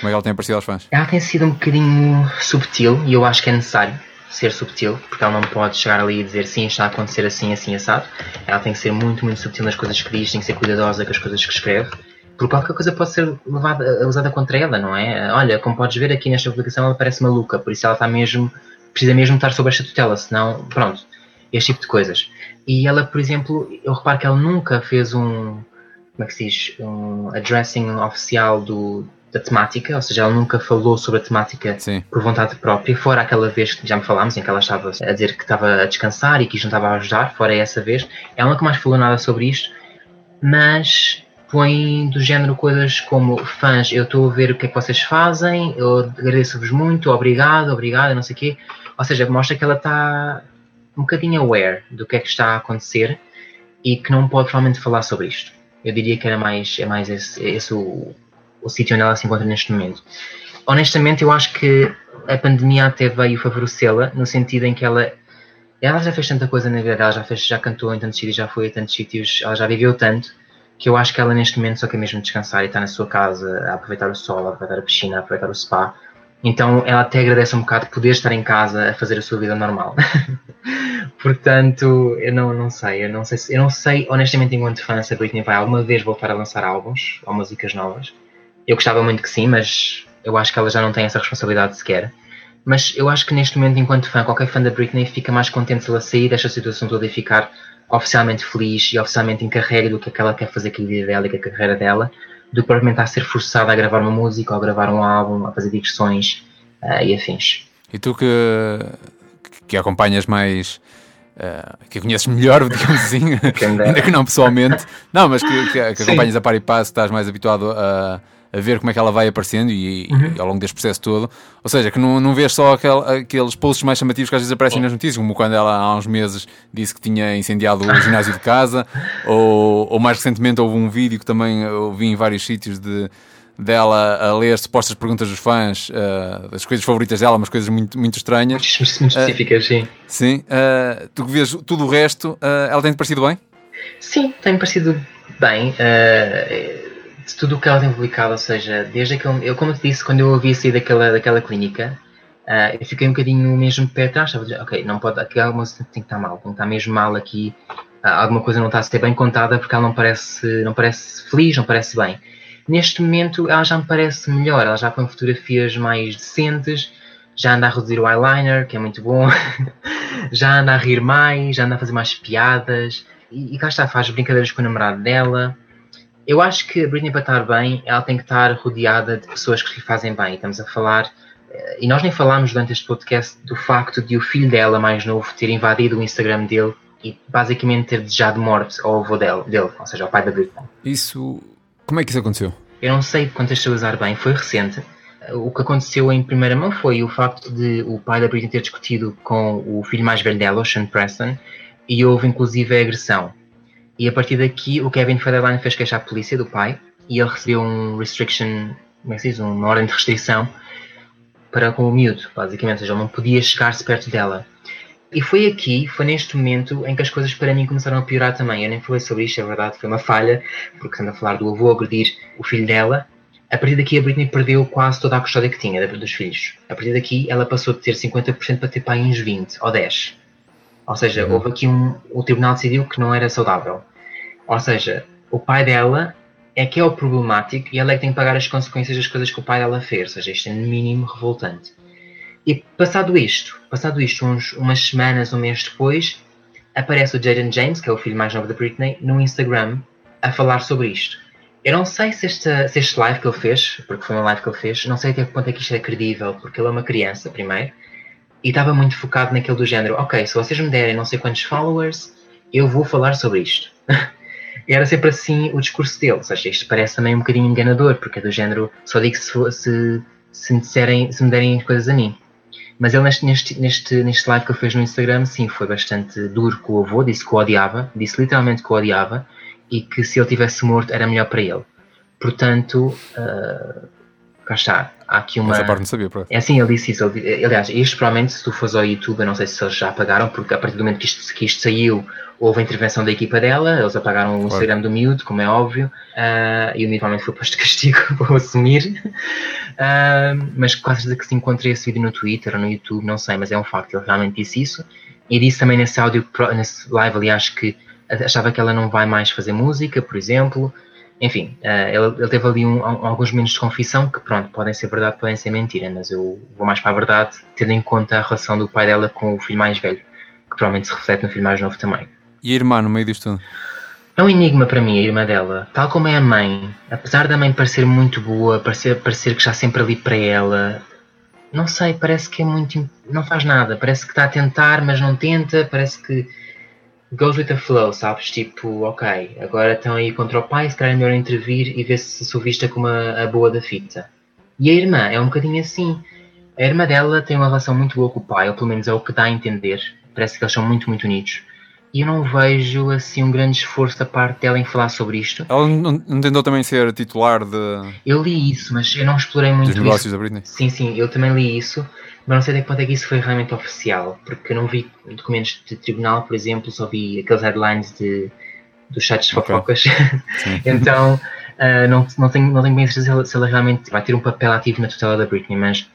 S2: Como é que ela tem aparecido aos fãs?
S3: Ela tem sido um bocadinho subtil e eu acho que é necessário ser subtil, porque ela não pode chegar ali e dizer sim, está a acontecer assim, assim, assado. Ela tem que ser muito, muito subtil nas coisas que diz, tem que ser cuidadosa com as coisas que escreve, porque qualquer coisa pode ser levada, usada contra ela, não é? Olha, como podes ver aqui nesta publicação, ela parece maluca, por isso ela está mesmo, precisa mesmo estar sob esta tutela, senão, pronto, este tipo de coisas. E ela, por exemplo, eu reparo que ela nunca fez um, como é que se diz, um addressing oficial do, da temática, ou seja, ela nunca falou sobre a temática
S2: Sim.
S3: por vontade própria, fora aquela vez que já me falámos, em que ela estava a dizer que estava a descansar e que isto não estava a ajudar, fora essa vez, ela nunca mais falou nada sobre isto, mas põe do género coisas como fãs, eu estou a ver o que é que vocês fazem, eu agradeço-vos muito, obrigado, obrigado, não sei o quê. Ou seja, mostra que ela está um bocadinho aware do que é que está a acontecer e que não pode realmente falar sobre isto. Eu diria que era mais, é mais esse, esse o, o sítio onde ela se encontra neste momento. Honestamente, eu acho que a pandemia até veio favorecê-la, no sentido em que ela, ela já fez tanta coisa na vida dela, já, fez, já cantou em tantos sítios, já foi a tantos sítios, ela já viveu tanto, que eu acho que ela neste momento só quer mesmo descansar e estar na sua casa, a aproveitar o sol, a aproveitar a piscina, a aproveitar o spa. Então ela até agradece um bocado poder estar em casa a fazer a sua vida normal. *laughs* Portanto, eu não, não sei, eu não sei, eu não sei honestamente enquanto fã se a Britney vai alguma vez voltar a lançar álbuns ou músicas novas. Eu gostava muito que sim, mas eu acho que ela já não tem essa responsabilidade sequer. Mas eu acho que neste momento, enquanto fã, qualquer fã da Britney fica mais contente se ela sair desta situação toda e ficar oficialmente feliz e oficialmente encarregue do que, é que ela quer fazer com a vida dela e com a carreira dela, do que provavelmente a ser forçada a gravar uma música ou a gravar um álbum, a fazer digressões uh, e afins.
S2: E tu que, que acompanhas mais. Uh, que conheces melhor, *laughs* digamos assim, ainda que não pessoalmente, não, mas que, que, que acompanhas a par e passo, estás mais habituado a, a ver como é que ela vai aparecendo e, uhum. e ao longo deste processo todo. Ou seja, que não, não vês só aquel, aqueles posts mais chamativos que às vezes aparecem nas notícias, como quando ela há uns meses disse que tinha incendiado o ginásio de casa, *laughs* ou, ou mais recentemente houve um vídeo que também eu vi em vários sítios de dela a ler supostas perguntas dos fãs, uh, das coisas favoritas dela, umas coisas muito, muito estranhas.
S3: Muito específicas, uh, sim.
S2: Sim. Uh, tu que vês tudo o resto, ela tem-te parecido bem?
S3: Sim, tem-me parecido bem de tudo o que ela tem publicado, ou seja, desde aquele. Eu, como te disse, quando eu ouvi sair daquela, daquela clínica, uh, eu fiquei um bocadinho mesmo pé atrás. Estava a dizer, ok, não pode, aqui alguma coisa tem que estar mal, tem que estar mesmo mal aqui. Uh, alguma coisa não está a ser bem contada porque ela não parece, não parece feliz, não parece bem. Neste momento, ela já me parece melhor, ela já põe fotografias mais decentes, já anda a reduzir o eyeliner, que é muito bom, *laughs* já anda a rir mais, já anda a fazer mais piadas, e, e cá está, faz brincadeiras com o namorado dela. Eu acho que a Britney, para estar bem, ela tem que estar rodeada de pessoas que lhe fazem bem. Estamos a falar, eh, e nós nem falámos durante este podcast do facto de o filho dela, mais novo, ter invadido o Instagram dele e basicamente ter desejado morte ao avô dele, dele, ou seja, ao pai da Britney.
S2: Isso. Como é que isso aconteceu?
S3: Eu não sei contextualizar bem, foi recente. O que aconteceu em primeira mão foi o facto de o pai da Britney ter discutido com o filho mais velho dela, o Sean Preston, e houve inclusive agressão. E a partir daqui o Kevin Federline fez queixar a polícia do pai e ele recebeu um restriction, como é que se diz? Uma ordem de restrição para com o miúdo, basicamente, ou seja, ele não podia chegar-se perto dela. E foi aqui, foi neste momento, em que as coisas para mim começaram a piorar também. Eu nem falei sobre isto, é verdade, foi uma falha, porque estando a falar do avô agredir o filho dela. A partir daqui a Britney perdeu quase toda a custódia que tinha dos filhos. A partir daqui ela passou de ter 50% para ter pai uns 20 ou 10. Ou seja, uhum. houve aqui um. O tribunal decidiu que não era saudável. Ou seja, o pai dela é que é o problemático e ela é que tem que pagar as consequências das coisas que o pai dela fez. Ou seja, isto é no mínimo revoltante. E passado isto, passado isto, uns, umas semanas, um mês depois, aparece o Jaden James, que é o filho mais novo da Britney, no Instagram a falar sobre isto. Eu não sei se, esta, se este live que ele fez, porque foi uma live que ele fez, não sei até que ponto é que isto é credível, porque ele é uma criança, primeiro, e estava muito focado naquele do género, ok, se vocês me derem não sei quantos followers, eu vou falar sobre isto. *laughs* era sempre assim o discurso dele. Ou seja, isto parece também um bocadinho enganador, porque é do género, só digo se, se, se, me, disserem, se me derem coisas a mim. Mas ele neste, neste, neste, live que ele fez no Instagram, sim, foi bastante duro com o avô, disse que o odiava, disse literalmente que o odiava, e que se ele tivesse morto era melhor para ele. Portanto, uh, cá está, há aqui uma.
S2: Essa parte não sabia, pronto.
S3: É assim, ele disse isso. Ele, aliás, isto provavelmente, se tu fores ao YouTube, eu não sei se eles já apagaram, porque a partir do momento que isto, que isto saiu, houve a intervenção da equipa dela, eles apagaram o Instagram do Miúdo, como é óbvio, uh, e o Miúdo provavelmente foi posto de castigo, *laughs* vou assumir. Uh, mas quase certeza que se encontrei esse vídeo no Twitter ou no YouTube, não sei, mas é um facto, ele realmente disse isso. E disse também nesse áudio, nesse live, aliás, que achava que ela não vai mais fazer música, por exemplo. Enfim, uh, ele, ele, teve ali um, alguns minutos de confissão que, pronto, podem ser verdade, podem ser mentira, mas eu vou mais para a verdade, tendo em conta a relação do pai dela com o filho mais velho, que provavelmente se reflete no filho mais novo também.
S2: E a irmã no meio disto tudo?
S3: É um enigma para mim, a irmã dela. Tal como é a mãe, apesar da mãe parecer muito boa, parecer, parecer que está sempre ali para ela, não sei, parece que é muito. não faz nada. Parece que está a tentar, mas não tenta. Parece que goes with the flow, sabes? Tipo, ok, agora estão aí contra o pai, se calhar é melhor intervir e ver se sou vista como a, a boa da fita. E a irmã é um bocadinho assim. A irmã dela tem uma relação muito boa com o pai, ou pelo menos é o que dá a entender. Parece que eles são muito, muito unidos e eu não vejo assim um grande esforço da parte dela em falar sobre isto.
S2: Ela não, não tentou também ser titular de.
S3: Eu li isso, mas eu não explorei muito
S2: Dos negócios
S3: isso.
S2: da Britney.
S3: Sim, sim, eu também li isso, mas não sei até que ponto é que isso foi realmente oficial, porque eu não vi documentos de tribunal, por exemplo, só vi aqueles headlines de, dos sites de fofocas. Okay. *laughs* então uh, não, não, tenho, não tenho bem certeza se ela, realmente vai ter um papel ativo na tutela da Britney, mas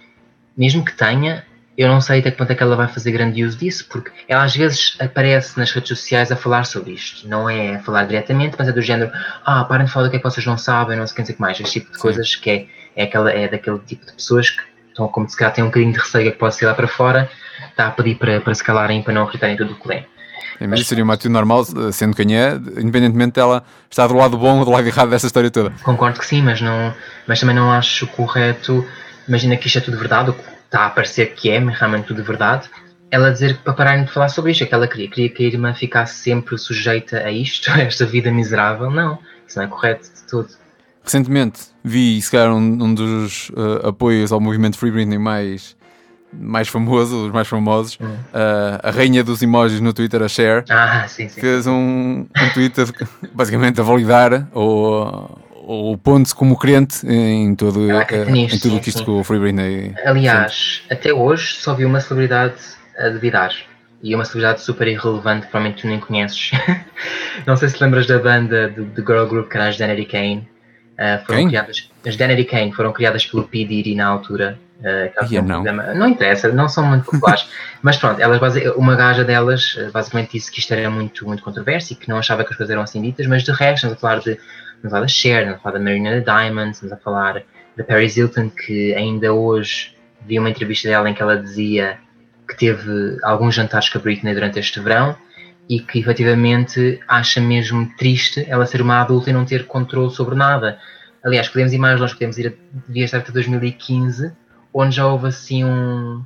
S3: mesmo que tenha, eu não sei até que ponto é que ela vai fazer grande uso disso, porque ela às vezes aparece nas redes sociais a falar sobre isto. Não é a falar diretamente, mas é do género, ah, parem de falar do que é que vocês não sabem, não sei o que, mais. Esse tipo de Sim. coisas que é, é, aquela, é daquele tipo de pessoas que estão, como se calhar têm um bocadinho de receio que pode ser lá para fora, está a pedir para, para se calarem, para não acreditarem tudo o que lêem.
S2: É, mas seria uma atitude normal, sendo quem é, independentemente dela estar do lado bom ou do lado errado dessa história toda.
S3: Concordo que sim, mas, não, mas também não acho correto. Imagina que isto é tudo verdade, está a parecer que é realmente tudo verdade, ela dizer que para pararem de falar sobre isto, é que ela queria, queria que a irmã ficasse sempre sujeita a isto, *laughs* a esta vida miserável. Não, isso não é correto de tudo.
S2: Recentemente vi, se calhar, um, um dos uh, apoios ao movimento Free Britney mais, mais famoso, os mais famosos, uh, a rainha dos emojis no Twitter, a Cher,
S3: ah, sim, sim.
S2: fez um, um Twitter basicamente a validar ou ou pondo-se como crente em, todo, ah, uh, em tudo o que isto com o Free Britney.
S3: Aliás, até hoje só vi uma celebridade a duvidar. E uma celebridade super irrelevante, que provavelmente tu nem conheces. *laughs* não sei se lembras da banda do, do girl group que era as Danity Kane. Uh, foram
S2: Quem?
S3: criadas, as Danity Kane foram criadas pelo P. Diddy na altura. Uh,
S2: yeah, não.
S3: não interessa, não são muito populares. *laughs* mas pronto, elas, uma gaja delas basicamente disse que isto era muito, muito controverso e que não achava que as coisas eram assim ditas, mas de resto, estamos a falar de Estamos a falar da Cher, estamos a falar da Marina Diamond, estamos a falar da Paris Hilton, que ainda hoje vi uma entrevista dela em que ela dizia que teve alguns jantares com a Britney durante este verão e que efetivamente acha mesmo triste ela ser uma adulta e não ter controle sobre nada. Aliás, podemos ir mais longe, podemos ir a, devia estar até 2015, onde já houve assim um,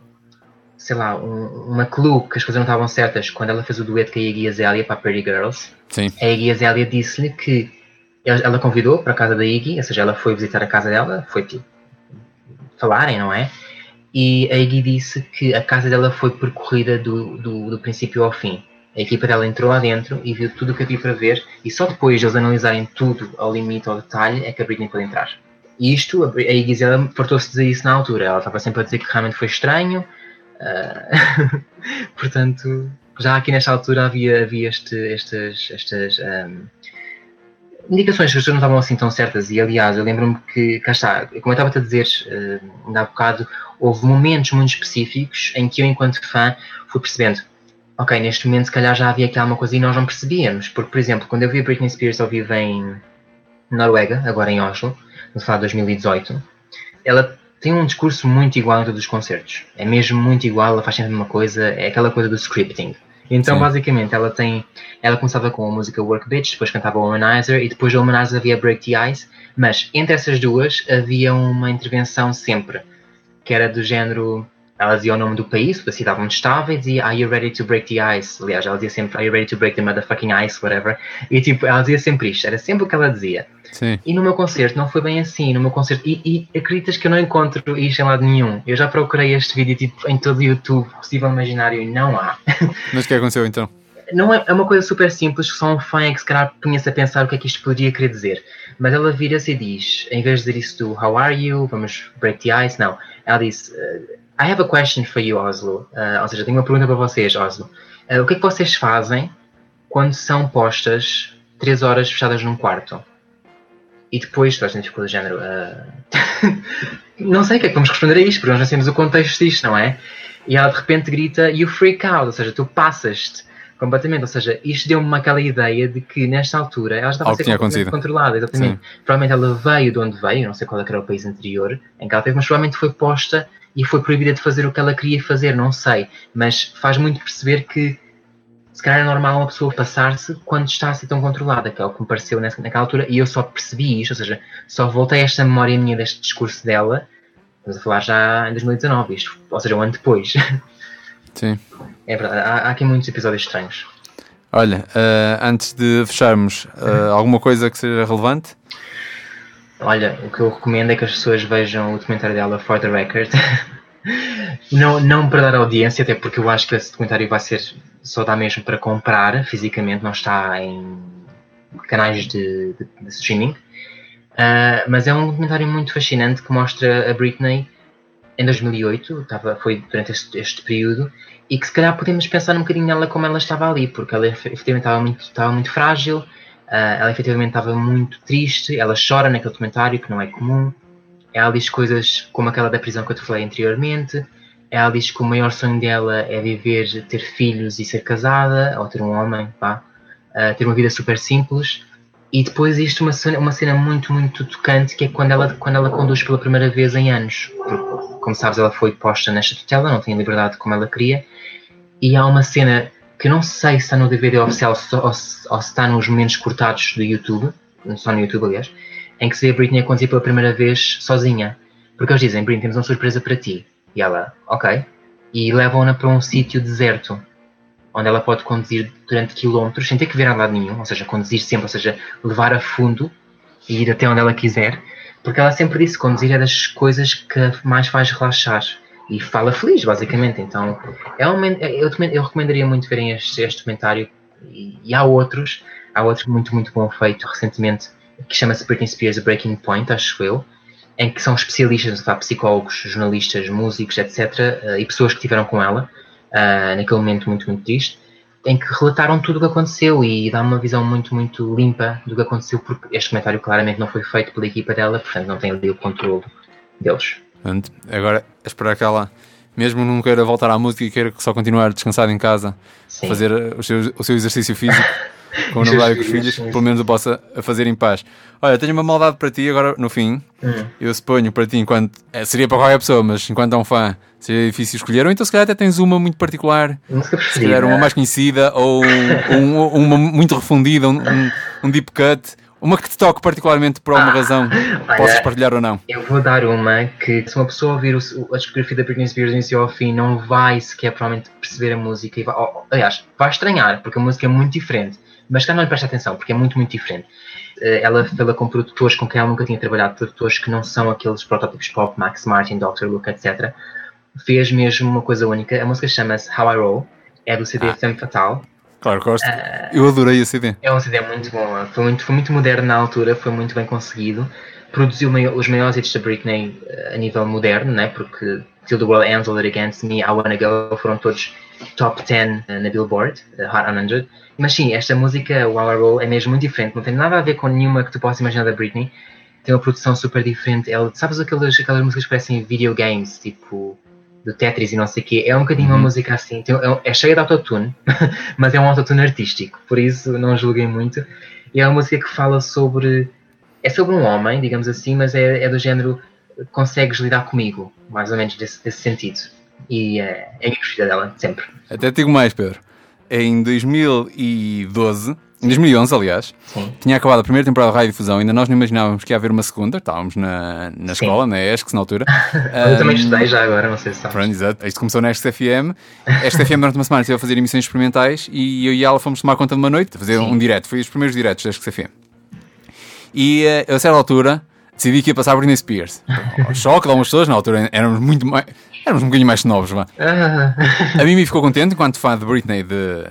S3: sei lá, um, uma clue que as coisas não estavam certas quando ela fez o dueto com a Iggy Azalea para Pretty Girls.
S2: Sim.
S3: A Iggy Azalea disse-lhe que ela convidou para a casa da Iggy, ou seja, ela foi visitar a casa dela, foi tipo, falarem, não é? E a Iggy disse que a casa dela foi percorrida do, do, do princípio ao fim. A equipa dela entrou lá dentro e viu tudo o que havia para ver, e só depois de eles analisarem tudo ao limite, ao detalhe, é que a Britney pôde entrar. E isto, a Iggy ela fartou-se dizer isso na altura. Ela estava sempre a dizer que realmente foi estranho. Uh... *laughs* Portanto, já aqui nesta altura havia, havia este, estas, estas um indicações que as pessoas não estavam assim tão certas e aliás eu lembro-me que, cá está, como eu estava a dizer uh, ainda há bocado, houve momentos muito específicos em que eu enquanto fã fui percebendo ok, neste momento se calhar já havia aqui alguma coisa e nós não percebíamos, porque por exemplo, quando eu vi a Britney Spears ao vivo em Noruega, agora em Oslo, no final de 2018, ela tem um discurso muito igual em todos os concertos, é mesmo muito igual, ela faz sempre a mesma coisa, é aquela coisa do scripting então, Sim. basicamente, ela tem. Ela começava com a música Work Bitch, depois cantava o Womanizer e depois do Womanizer havia Break the Ice, mas entre essas duas havia uma intervenção sempre, que era do género. Ela dizia o nome do país, da cidade onde estava, e dizia Are you ready to break the ice? Aliás, ela dizia sempre Are you ready to break the motherfucking ice? Whatever. E tipo, ela dizia sempre isto, era sempre o que ela dizia.
S2: Sim.
S3: E no meu concerto não foi bem assim. No meu concerto, e, e acreditas que eu não encontro isto em lado nenhum. Eu já procurei este vídeo tipo, em todo o YouTube possível imaginário e não há. *laughs*
S2: Mas o que aconteceu então?
S3: não é, é uma coisa super simples, só um fã é que se calhar punha-se a pensar o que é que isto poderia querer dizer. Mas ela vira-se e diz, em vez de dizer isso do How are you? Vamos break the ice, não. Ela diz, uh, I have a question for you, Oslo. Uh, ou seja, tenho uma pergunta para vocês, Oslo. Uh, o que é que vocês fazem quando são postas três horas fechadas num quarto? E depois toda a gente ficou do género. *laughs* não sei o que é que vamos responder a isto, porque nós não sabemos o contexto disto, não é? E ela de repente grita, you freak out, ou seja, tu passas-te completamente. Ou seja, isto deu-me aquela ideia de que nesta altura ela estava a ser completamente controlada. Exatamente. Sim. Provavelmente ela veio de onde veio, não sei qual é era o país anterior em que ela teve, mas provavelmente foi posta e foi proibida de fazer o que ela queria fazer, não sei. Mas faz muito perceber que se calhar é normal uma pessoa passar-se quando está a ser tão controlada, que é o que me pareceu nessa, naquela altura, e eu só percebi isto, ou seja, só voltei a esta memória minha deste discurso dela, estamos a falar já em 2019, isto, ou seja, um ano depois. *laughs*
S2: Sim.
S3: É verdade, há, há aqui muitos episódios estranhos.
S2: Olha, uh, antes de fecharmos, uh, *laughs* alguma coisa que seja relevante?
S3: Olha, o que eu recomendo é que as pessoas vejam o documentário dela, For the Record. *laughs* não, não para dar audiência, até porque eu acho que esse documentário vai ser só dá mesmo para comprar fisicamente, não está em canais de, de, de streaming. Uh, mas é um documentário muito fascinante que mostra a Britney em 2008, estava, foi durante este, este, período, e que se calhar podemos pensar um bocadinho nela como ela estava ali, porque ela efetivamente estava muito, estava muito frágil, ela efetivamente estava muito triste, ela chora naquele documentário, que não é comum, ela diz coisas como aquela da prisão que eu te falei anteriormente, ela diz que o maior sonho dela é viver, ter filhos e ser casada, ou ter um homem, pá, uh, ter uma vida super simples, e depois existe uma cena, uma cena muito, muito tocante, que é quando ela, quando ela conduz pela primeira vez em anos. Porque, como sabes, ela foi posta nesta tutela, não tem liberdade como ela queria. E há uma cena que eu não sei se está no DVD oficial ou, ou se está nos momentos cortados do YouTube, só no YouTube, aliás, em que se vê a Britney a conduzir pela primeira vez sozinha. Porque eles dizem, Britney, temos uma surpresa para ti. E ela, ok. E levam-na para um sítio deserto onde ela pode conduzir durante quilómetros sem ter que ver a lado nenhum, ou seja, conduzir sempre, ou seja, levar a fundo e ir até onde ela quiser, porque ela sempre disse que conduzir é das coisas que mais faz relaxar e fala feliz, basicamente. Então, é eu, eu recomendaria muito verem este, este documentário e, e, há outros, há outro muito, muito bom feito recentemente que chama-se Britney Spears Breaking Point, acho eu, em que são especialistas, psicólogos, jornalistas, músicos, etc., eh, e pessoas que estiveram com ela uh, naquele momento muito, muito triste, em que relataram tudo o que aconteceu e dá uma visão muito, muito limpa do que aconteceu, porque este comentário claramente não foi feito pela equipa dela, portanto não tem ali o controle deles.
S2: Agora, esperar que ela, mesmo não queira voltar à música e queira só continuar descansado em casa, Sim. fazer o seu, o seu exercício físico com o namorado e com os filhos, pelo menos o possa fazer em paz. Olha, tenho uma maldade para ti agora no fim. Hum. Eu suponho para ti, enquanto. É, seria para qualquer pessoa, mas enquanto é um fã, seria difícil escolher. Ou então se calhar até tens uma muito particular. Se calhar uma mais conhecida ou um, uma muito refundida, um, um, deep cut. Uma que te toque particularmente por alguma ah, razão, olha, possas partilhar ou não?
S3: Eu vou dar uma que, se uma pessoa ouvir o, a discografia da Britney Spears do início ao fim, não vai sequer provavelmente perceber a música. E vai, oh, aliás, vai estranhar, porque a música é muito diferente mas cá não lhe presta atenção, porque é muito, muito diferente. Eh, ela fala com produtores com quem ela nunca tinha trabalhado, produtores que não são aqueles protótipos pop, Max Martin, Dr. Luke, etc. Fez mesmo uma coisa única. A música chama-se How I Roll, é do CD ah. Femme Fatal.
S2: Claro, gosto. Uh, Eu adorei a CD.
S3: É um CD muito bom. Foi muito, foi muito moderno na altura, foi muito bem conseguido. Produziu os maiores hits da Britney eh, a nível moderno, né? porque Till the World Ends, All It Against Me, I Wanna Go foram todos top 10 na Billboard, Hot 100. Mas sim, esta música, o Our Roll, é mesmo muito diferente. Não tem nada a ver com nenhuma que tu possas imaginar da Britney. Tem uma produção super diferente. Ela, sabes aquelas, aquelas músicas que parecem videogames, tipo do Tetris e não sei o quê? É um bocadinho uhum. uma música assim. Tem, é, é cheia de autotune, *laughs* mas é um autotune artístico. Por isso não julguem muito. E é uma música que fala sobre. É sobre um homem, digamos assim, mas é, é do género consegues lidar comigo, mais ou menos desse, desse sentido. E é, é a minha preferida dela, sempre.
S2: Até digo mais, Pedro em 2012, em 2011, aliás, Sim. tinha acabado a primeira temporada da Rádio Difusão, ainda nós não imaginávamos que ia haver uma segunda, estávamos na, na escola, na ESC, na altura. *laughs*
S3: Eu um, também estudei já agora, não sei se sabes.
S2: Pronto, exato. Isto começou na ESC FM. Esta FM durante uma semana esteve a fazer emissões experimentais e eu e ela fomos tomar conta de uma noite, fazer Sim. um direto. Foi os primeiros diretos da ESC FM. E uh, a certa altura decidi que ia passar Britney Spears. *laughs* choque de algumas pessoas, na altura éramos muito mais. Éramos um bocadinho mais novos, vá. A Mimi ficou contente enquanto fã de Britney de,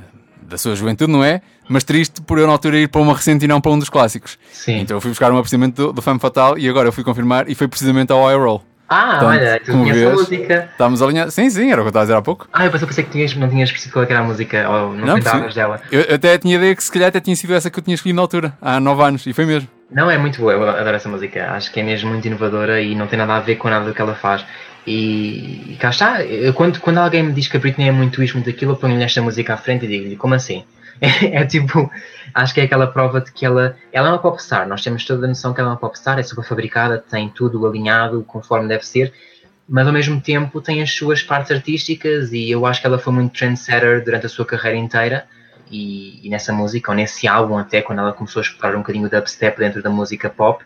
S2: da sua juventude, não é? Mas triste por eu na altura ir para uma recente e não para um dos clássicos.
S3: Sim.
S2: Então eu fui buscar um aparecimento do, do Femme Fatal e agora eu fui confirmar e foi precisamente ao I Roll.
S3: Ah,
S2: Portanto,
S3: olha, tu conheces a música.
S2: Estávamos alinhados. Sim, sim, era o que eu estava a dizer há pouco.
S3: Ah, eu pensei pensei que tinhas, não tinhas percebido qual era a música, ou não,
S2: Não,
S3: dela.
S2: Eu eu até tinha ideia que se calhar até tinha sido essa que eu tinha escolhido na altura, há 9 anos, e foi mesmo.
S3: Não, é muito boa, eu adoro essa música. Acho que é mesmo muito inovadora e não tem nada a ver com nada do que ela faz. E, e cá está, eu, quando, quando alguém me diz que a Britney é muito isto, muito aquilo, eu ponho-lhe esta música à frente e digo-lhe, como assim? *laughs* É, tipo, acho que é aquela prova de que ela, ela é uma popstar. Nós temos toda a noção que ela é uma popstar, é super fabricada, tem tudo alinhado conforme deve ser, mas ao mesmo tempo tem as suas partes artísticas e eu acho que ela foi muito trendsetter durante a sua carreira inteira. E, e nessa música, ou nesse álbum, até quando ela começou a explorar um bocadinho o dubstep dentro da música pop,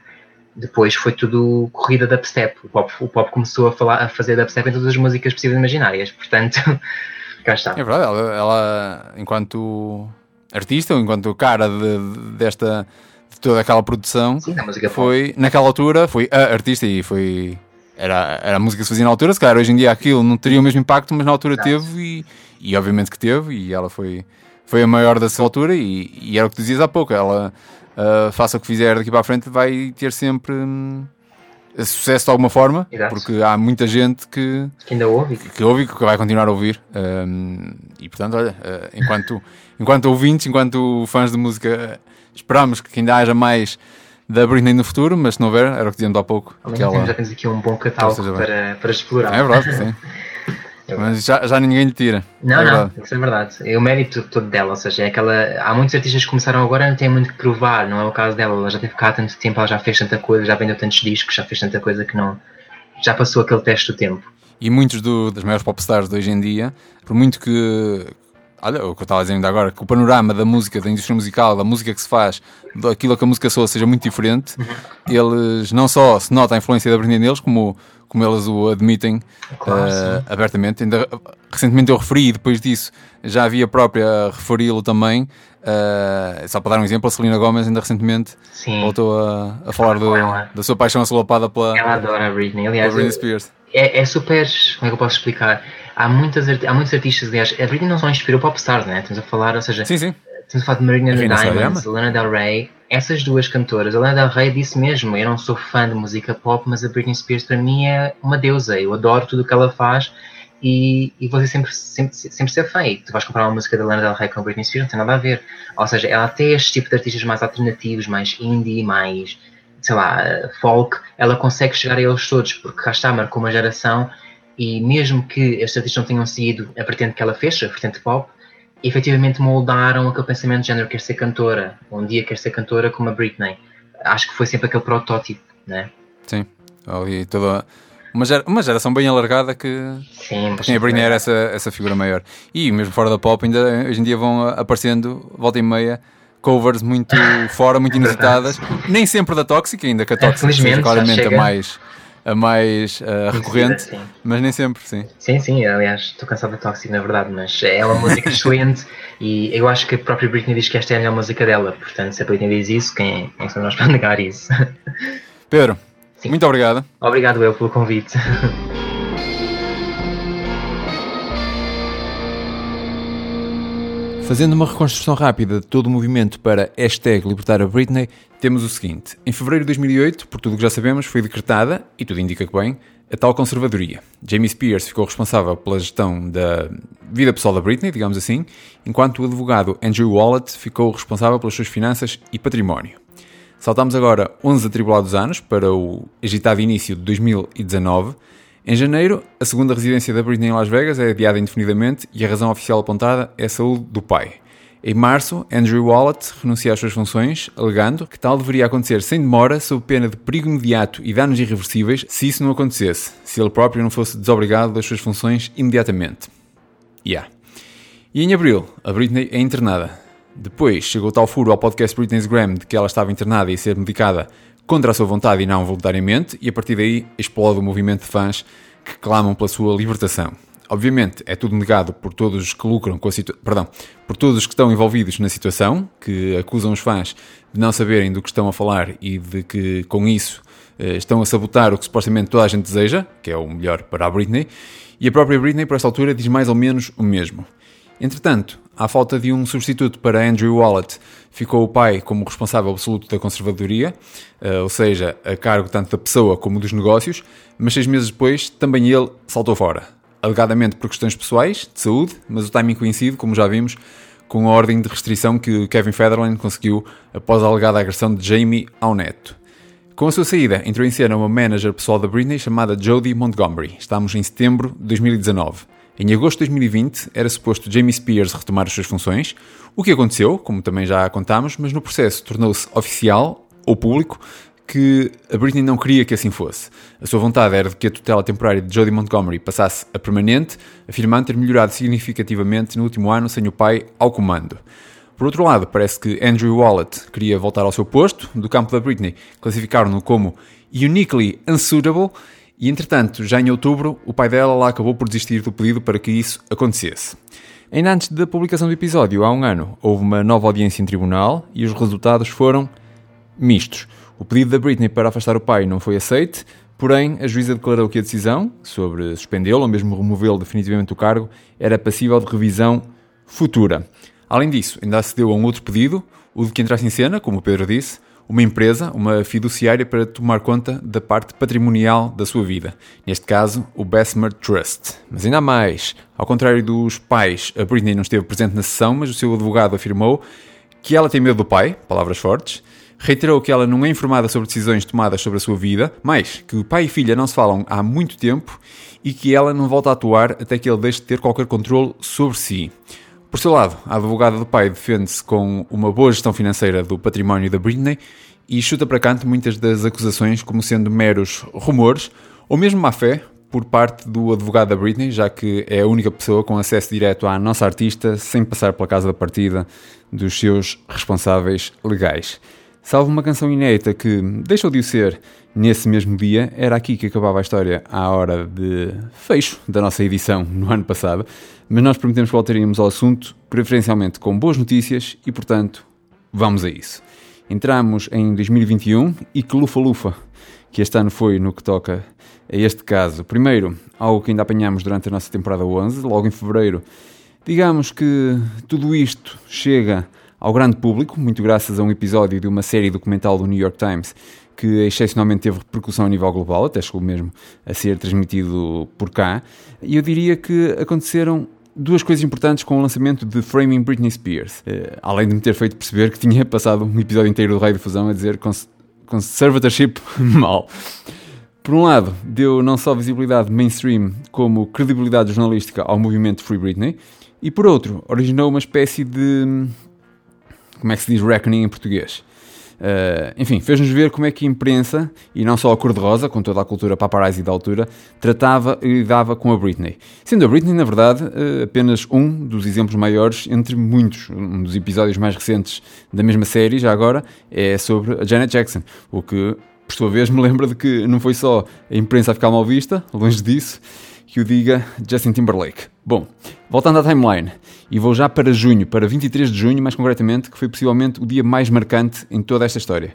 S3: depois foi tudo corrida dubstep. O pop, o pop começou a, falar, a fazer dubstep em todas as músicas possíveis e imaginárias. Portanto, *laughs* cá está.
S2: É verdade, ela, ela, enquanto artista, ou enquanto cara de, desta, de toda aquela produção,
S3: Sim, na música pop.
S2: foi, naquela altura, foi a artista e foi. Era, era a música que se fazia na altura, se calhar hoje em dia aquilo não teria o mesmo impacto, mas na altura teve e, e obviamente que teve, e ela foi, foi a maior da sua altura, e, e era o que tu dizias há pouco, ela ah, faça o que fizer daqui para a frente, vai ter sempre hum, sucesso de alguma forma,
S3: Exato.
S2: porque há muita gente que,
S3: Que ainda ouve.
S2: que ouve e que vai continuar a ouvir. Um, e portanto, olha, uh, enquanto, enquanto ouvintes, enquanto fãs de música, uh, esperamos que ainda haja mais da Britney no futuro, mas se não houver, era o que dizíamos há pouco. Aquela-
S3: temos aqui um bom catálogo
S2: bem.
S3: para, para explorar.
S2: É verdade, sim. *laughs* Mas já, já ninguém lhe tira.
S3: Não,
S2: é
S3: não, isso é verdade. É o mérito todo dela, ou seja, é aquela. Há muitos artistas que começaram agora e não têm muito que provar, não é o caso dela. Ela já teve cá há tanto tempo, ela já fez tanta coisa, já vendeu tantos discos, já fez tanta coisa que não. Já passou aquele teste do tempo.
S2: E muitos do- das maiores popstars de hoje em dia, por muito que. Olha, o que eu estava a dizer ainda agora, que o panorama da música, da indústria musical, da música que se faz, daquilo que a música soa seja muito diferente, eles não só se nota a influência da Britney neles, como, como eles o admitem
S3: Claro, sim.
S2: abertamente. Ainda, recentemente eu referi, e depois disso já havia a própria a referi-lo também. eh, só para dar um exemplo, a Selena Gomez ainda recentemente
S3: Sim.
S2: voltou a, a falar do- da sua paixão assolapada pela,
S3: Ela adora a Britney. Aliás,
S2: Britney Spears.
S3: é, é super. Como é que eu posso explicar? Há, muitas, há muitos artistas, aliás, a Britney não só inspirou popstars, né? Estamos a falar, ou seja,
S2: Sim, sim.
S3: Estamos a falar de Marina
S2: Rina
S3: Diamonds. Lana Del Rey, essas duas cantoras. A Lana Del Rey disse mesmo: Eu não sou fã de música pop, mas a Britney Spears para mim é uma deusa. Eu adoro tudo o que ela faz e, e vou sempre, sempre, sempre ser fã. E tu vais comprar uma música da Lana Del Rey com a Britney Spears, não tem nada a ver. Ou seja, ela tem este tipo de artistas mais alternativos, mais indie, mais sei lá, folk, ela consegue chegar a eles todos, porque cá está, marcou uma geração e mesmo que estes artistas não tenham seguido a vertente que ela fez, a vertente pop, efetivamente moldaram aquele pensamento de género, quer ser cantora, um dia quer ser cantora como a Britney. Acho que foi sempre aquele protótipo, né?
S2: Sim, ali toda uma, gera- uma geração bem alargada que
S3: Sim,
S2: quem a Britney era essa, essa figura maior. E mesmo fora da pop, ainda hoje em dia vão aparecendo, volta e meia, covers muito *laughs* fora, muito inusitadas. Nem sempre da Toxic, ainda que a Toxic
S3: felizmente,
S2: seja claramente a mais, a mais eh, recorrente,
S3: sim.
S2: mas nem sempre, sim.
S3: Sim, sim, aliás, estou cansado da Toxic, na verdade, mas é uma música *laughs* excelente e eu acho que a própria Britney diz que esta é a melhor música dela, portanto, se a Britney diz isso, quem, quem somos nós para *laughs* negar isso?
S2: Pedro,
S3: Sim.
S2: muito obrigado.
S3: Obrigado eu pelo convite. *laughs*
S2: Fazendo uma reconstrução rápida de todo o movimento para hashtag libertar a Britney, temos o seguinte. Em fevereiro de 2008, por tudo o que já sabemos, foi decretada, e tudo indica que bem, a tal conservadoria. Jamie Spears ficou responsável pela gestão da vida pessoal da Britney, digamos assim, enquanto o advogado Andrew Wallet ficou responsável pelas suas finanças e património. Saltamos agora 11 atribulados anos para o agitado início de 2019. Em janeiro, a segunda residência da Britney em Las Vegas é adiada indefinidamente e a razão oficial apontada é a saúde do pai. Em março, Andrew Wallet renuncia às suas funções, alegando que tal deveria acontecer sem demora, sob pena de perigo imediato e danos irreversíveis, se isso não acontecesse, se ele próprio não fosse desobrigado das suas funções imediatamente. Yeah. E em abril, a Britney é internada. Depois chegou tal furo ao podcast Britney's Gram de que ela estava internada e a ser medicada contra a sua vontade e não voluntariamente, e a partir daí explode o movimento de fãs que clamam pela sua libertação. Obviamente, é tudo negado por todos os que lucram com a situação, perdão, por todos os que estão envolvidos na situação, que acusam os fãs de não saberem do que estão a falar e de que, com isso, eh, estão a sabotar o que supostamente toda a gente deseja, que é o melhor para a Britney, e a própria Britney, por esta altura, diz mais ou menos o mesmo. Entretanto, À falta de um substituto para Andrew Wallet, ficou o pai como responsável absoluto da conservadoria, uh, ou seja, a cargo tanto da pessoa como dos negócios, mas seis meses depois também ele saltou fora, alegadamente por questões pessoais, de saúde, mas o timing coincide, como já vimos, com a ordem de restrição que Kevin Federline conseguiu após a alegada agressão de Jamie ao neto. Com a sua saída, entrou em cena uma manager pessoal da Britney chamada Jodie Montgomery. Estamos em setembro de 2019. Em agosto de 2020, era suposto Jamie Spears retomar as suas funções, o que aconteceu, como também já contámos, mas no processo tornou-se oficial ou público que a Britney não queria que assim fosse. A sua vontade era de que a tutela temporária de Jodie Montgomery passasse a permanente, afirmando ter melhorado significativamente no último ano sem o pai ao comando. Por outro lado, parece que Andrew Wallet queria voltar ao seu posto, do campo da Britney, classificaram-no como uniquely unsuitable, e entretanto, já em outubro, o pai dela lá acabou por desistir do pedido para que isso acontecesse. Ainda antes da publicação do episódio, há um ano, houve uma nova audiência em tribunal e os resultados foram mistos. O pedido da Britney para afastar o pai não foi aceito, porém a juíza declarou que a decisão sobre suspendê-lo ou mesmo removê-lo definitivamente do cargo era passível de revisão futura. Além disso, ainda acedeu a um outro pedido, o de que entrasse em cena, como o Pedro disse, uma empresa, uma fiduciária para tomar conta da parte patrimonial da sua vida. Neste caso, o Bessemer Trust. Mas ainda mais. Ao contrário dos pais, a Britney não esteve presente na sessão, mas o seu advogado afirmou que ela tem medo do pai, palavras fortes, reiterou que ela não é informada sobre decisões tomadas sobre a sua vida, mas que o pai e filha não se falam há muito tempo e que ela não volta a atuar até que ele deixe de ter qualquer controle sobre si. Por seu lado, a advogada do pai defende-se com uma boa gestão financeira do património da Britney e chuta para canto muitas das acusações como sendo meros rumores ou mesmo má fé por parte do advogado da Britney, já que é a única pessoa com acesso direto à nossa artista sem passar pela casa da partida dos seus responsáveis legais. Salvo uma canção inédita que deixou de o ser nesse mesmo dia, era aqui que acabava a história à hora de fecho da nossa edição no ano passado, mas nós prometemos que voltaríamos ao assunto, preferencialmente com boas notícias e, portanto, vamos a isso. Entramos em 2021 e que lufa-lufa que este ano foi no que toca a este caso. Primeiro, algo que ainda apanhamos durante a nossa temporada 11, logo em fevereiro. Digamos que tudo isto chega ao grande público, muito graças a um episódio de uma série documental do New York Times que excepcionalmente teve repercussão a nível global, até chegou mesmo a ser transmitido por cá. E eu diria que aconteceram duas coisas importantes com o lançamento de Framing Britney Spears. Uh, além de me ter feito perceber que tinha passado um episódio inteiro do de Fusão a dizer cons conservatorship *laughs* mal. Por um lado, deu não só visibilidade mainstream como credibilidade jornalística ao movimento Free Britney, e por outro, originou uma espécie de como é que se diz reckoning em português? Uh, enfim, fez-nos ver como é que a imprensa, e não só a cor-de-rosa, com toda a cultura paparazzi da altura, tratava e lidava com a Britney. Sendo a Britney, na verdade, uh, apenas um dos exemplos maiores entre muitos. Um dos episódios mais recentes da mesma série, já agora, é sobre a Janet Jackson, o que, por sua vez, me lembra de que não foi só a imprensa a ficar mal vista, longe disso, que o diga Justin Timberlake. Bom, voltando à timeline, e vou já para junho, para 23 de junho, mais concretamente, que foi possivelmente o dia mais marcante em toda esta história.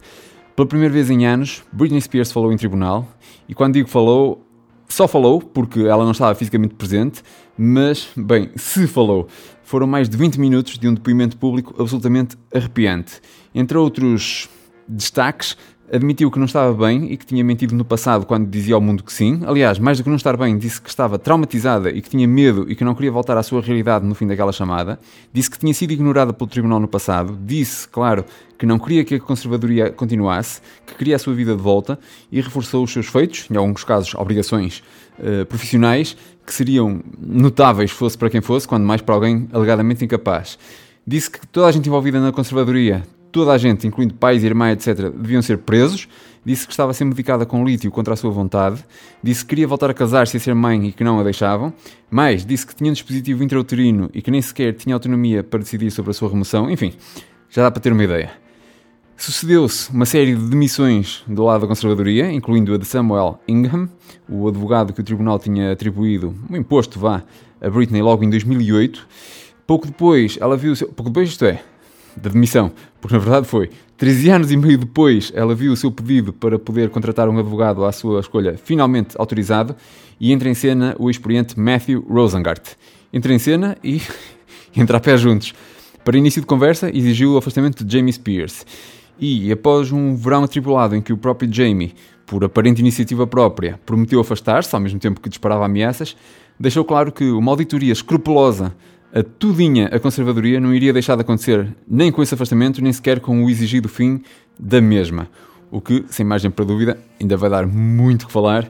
S2: Pela primeira vez em anos, Britney Spears falou em tribunal, e quando digo falou, só falou, porque ela não estava fisicamente presente, mas, bem, se falou, foram mais de 20 minutos de um depoimento público absolutamente arrepiante. Entre outros destaques, admitiu que não estava bem e que tinha mentido no passado quando dizia ao mundo que sim. Aliás, mais do que não estar bem, disse que estava traumatizada e que tinha medo e que não queria voltar à sua realidade no fim daquela chamada. Disse que tinha sido ignorada pelo tribunal no passado. Disse, claro, que não queria que a conservadoria continuasse, que queria a sua vida de volta e reforçou os seus feitos, em alguns casos obrigações uh, profissionais, que seriam notáveis fosse para quem fosse, quando mais para alguém alegadamente incapaz. Disse que toda a gente envolvida na conservadoria toda a gente, incluindo pais, irmãs, etc., deviam ser presos. Disse que estava a ser medicada com lítio contra a sua vontade. Disse que queria voltar a casar-se e ser mãe e que não a deixavam. Mais, disse que tinha um dispositivo intrauterino e que nem sequer tinha autonomia para decidir sobre a sua remoção. Enfim, já dá para ter uma ideia. Sucedeu-se uma série de demissões do lado da conservadoria, incluindo a de Samuel Ingham, o advogado que o tribunal tinha atribuído um imposto, vá, a Britney logo em 2008. Pouco depois, ela viu... Seu... Pouco depois, isto é, da demissão, porque na verdade foi 13 anos e meio depois ela viu o seu pedido para poder contratar um advogado à sua escolha finalmente autorizado e entra em cena o experiente Matthew Rosengart. Entra em cena e *laughs* entrar pé juntos. Para início de conversa, exigiu o afastamento de Jamie Spears. E, após um verão atribulado em que o próprio Jamie, por aparente iniciativa própria, prometeu afastar-se, ao mesmo tempo que disparava ameaças, deixou claro que uma auditoria escrupulosa a tudinha a conservadoria não iria deixar de acontecer nem com esse afastamento, nem sequer com o exigido fim da mesma. O que, sem margem para dúvida, ainda vai dar muito que falar,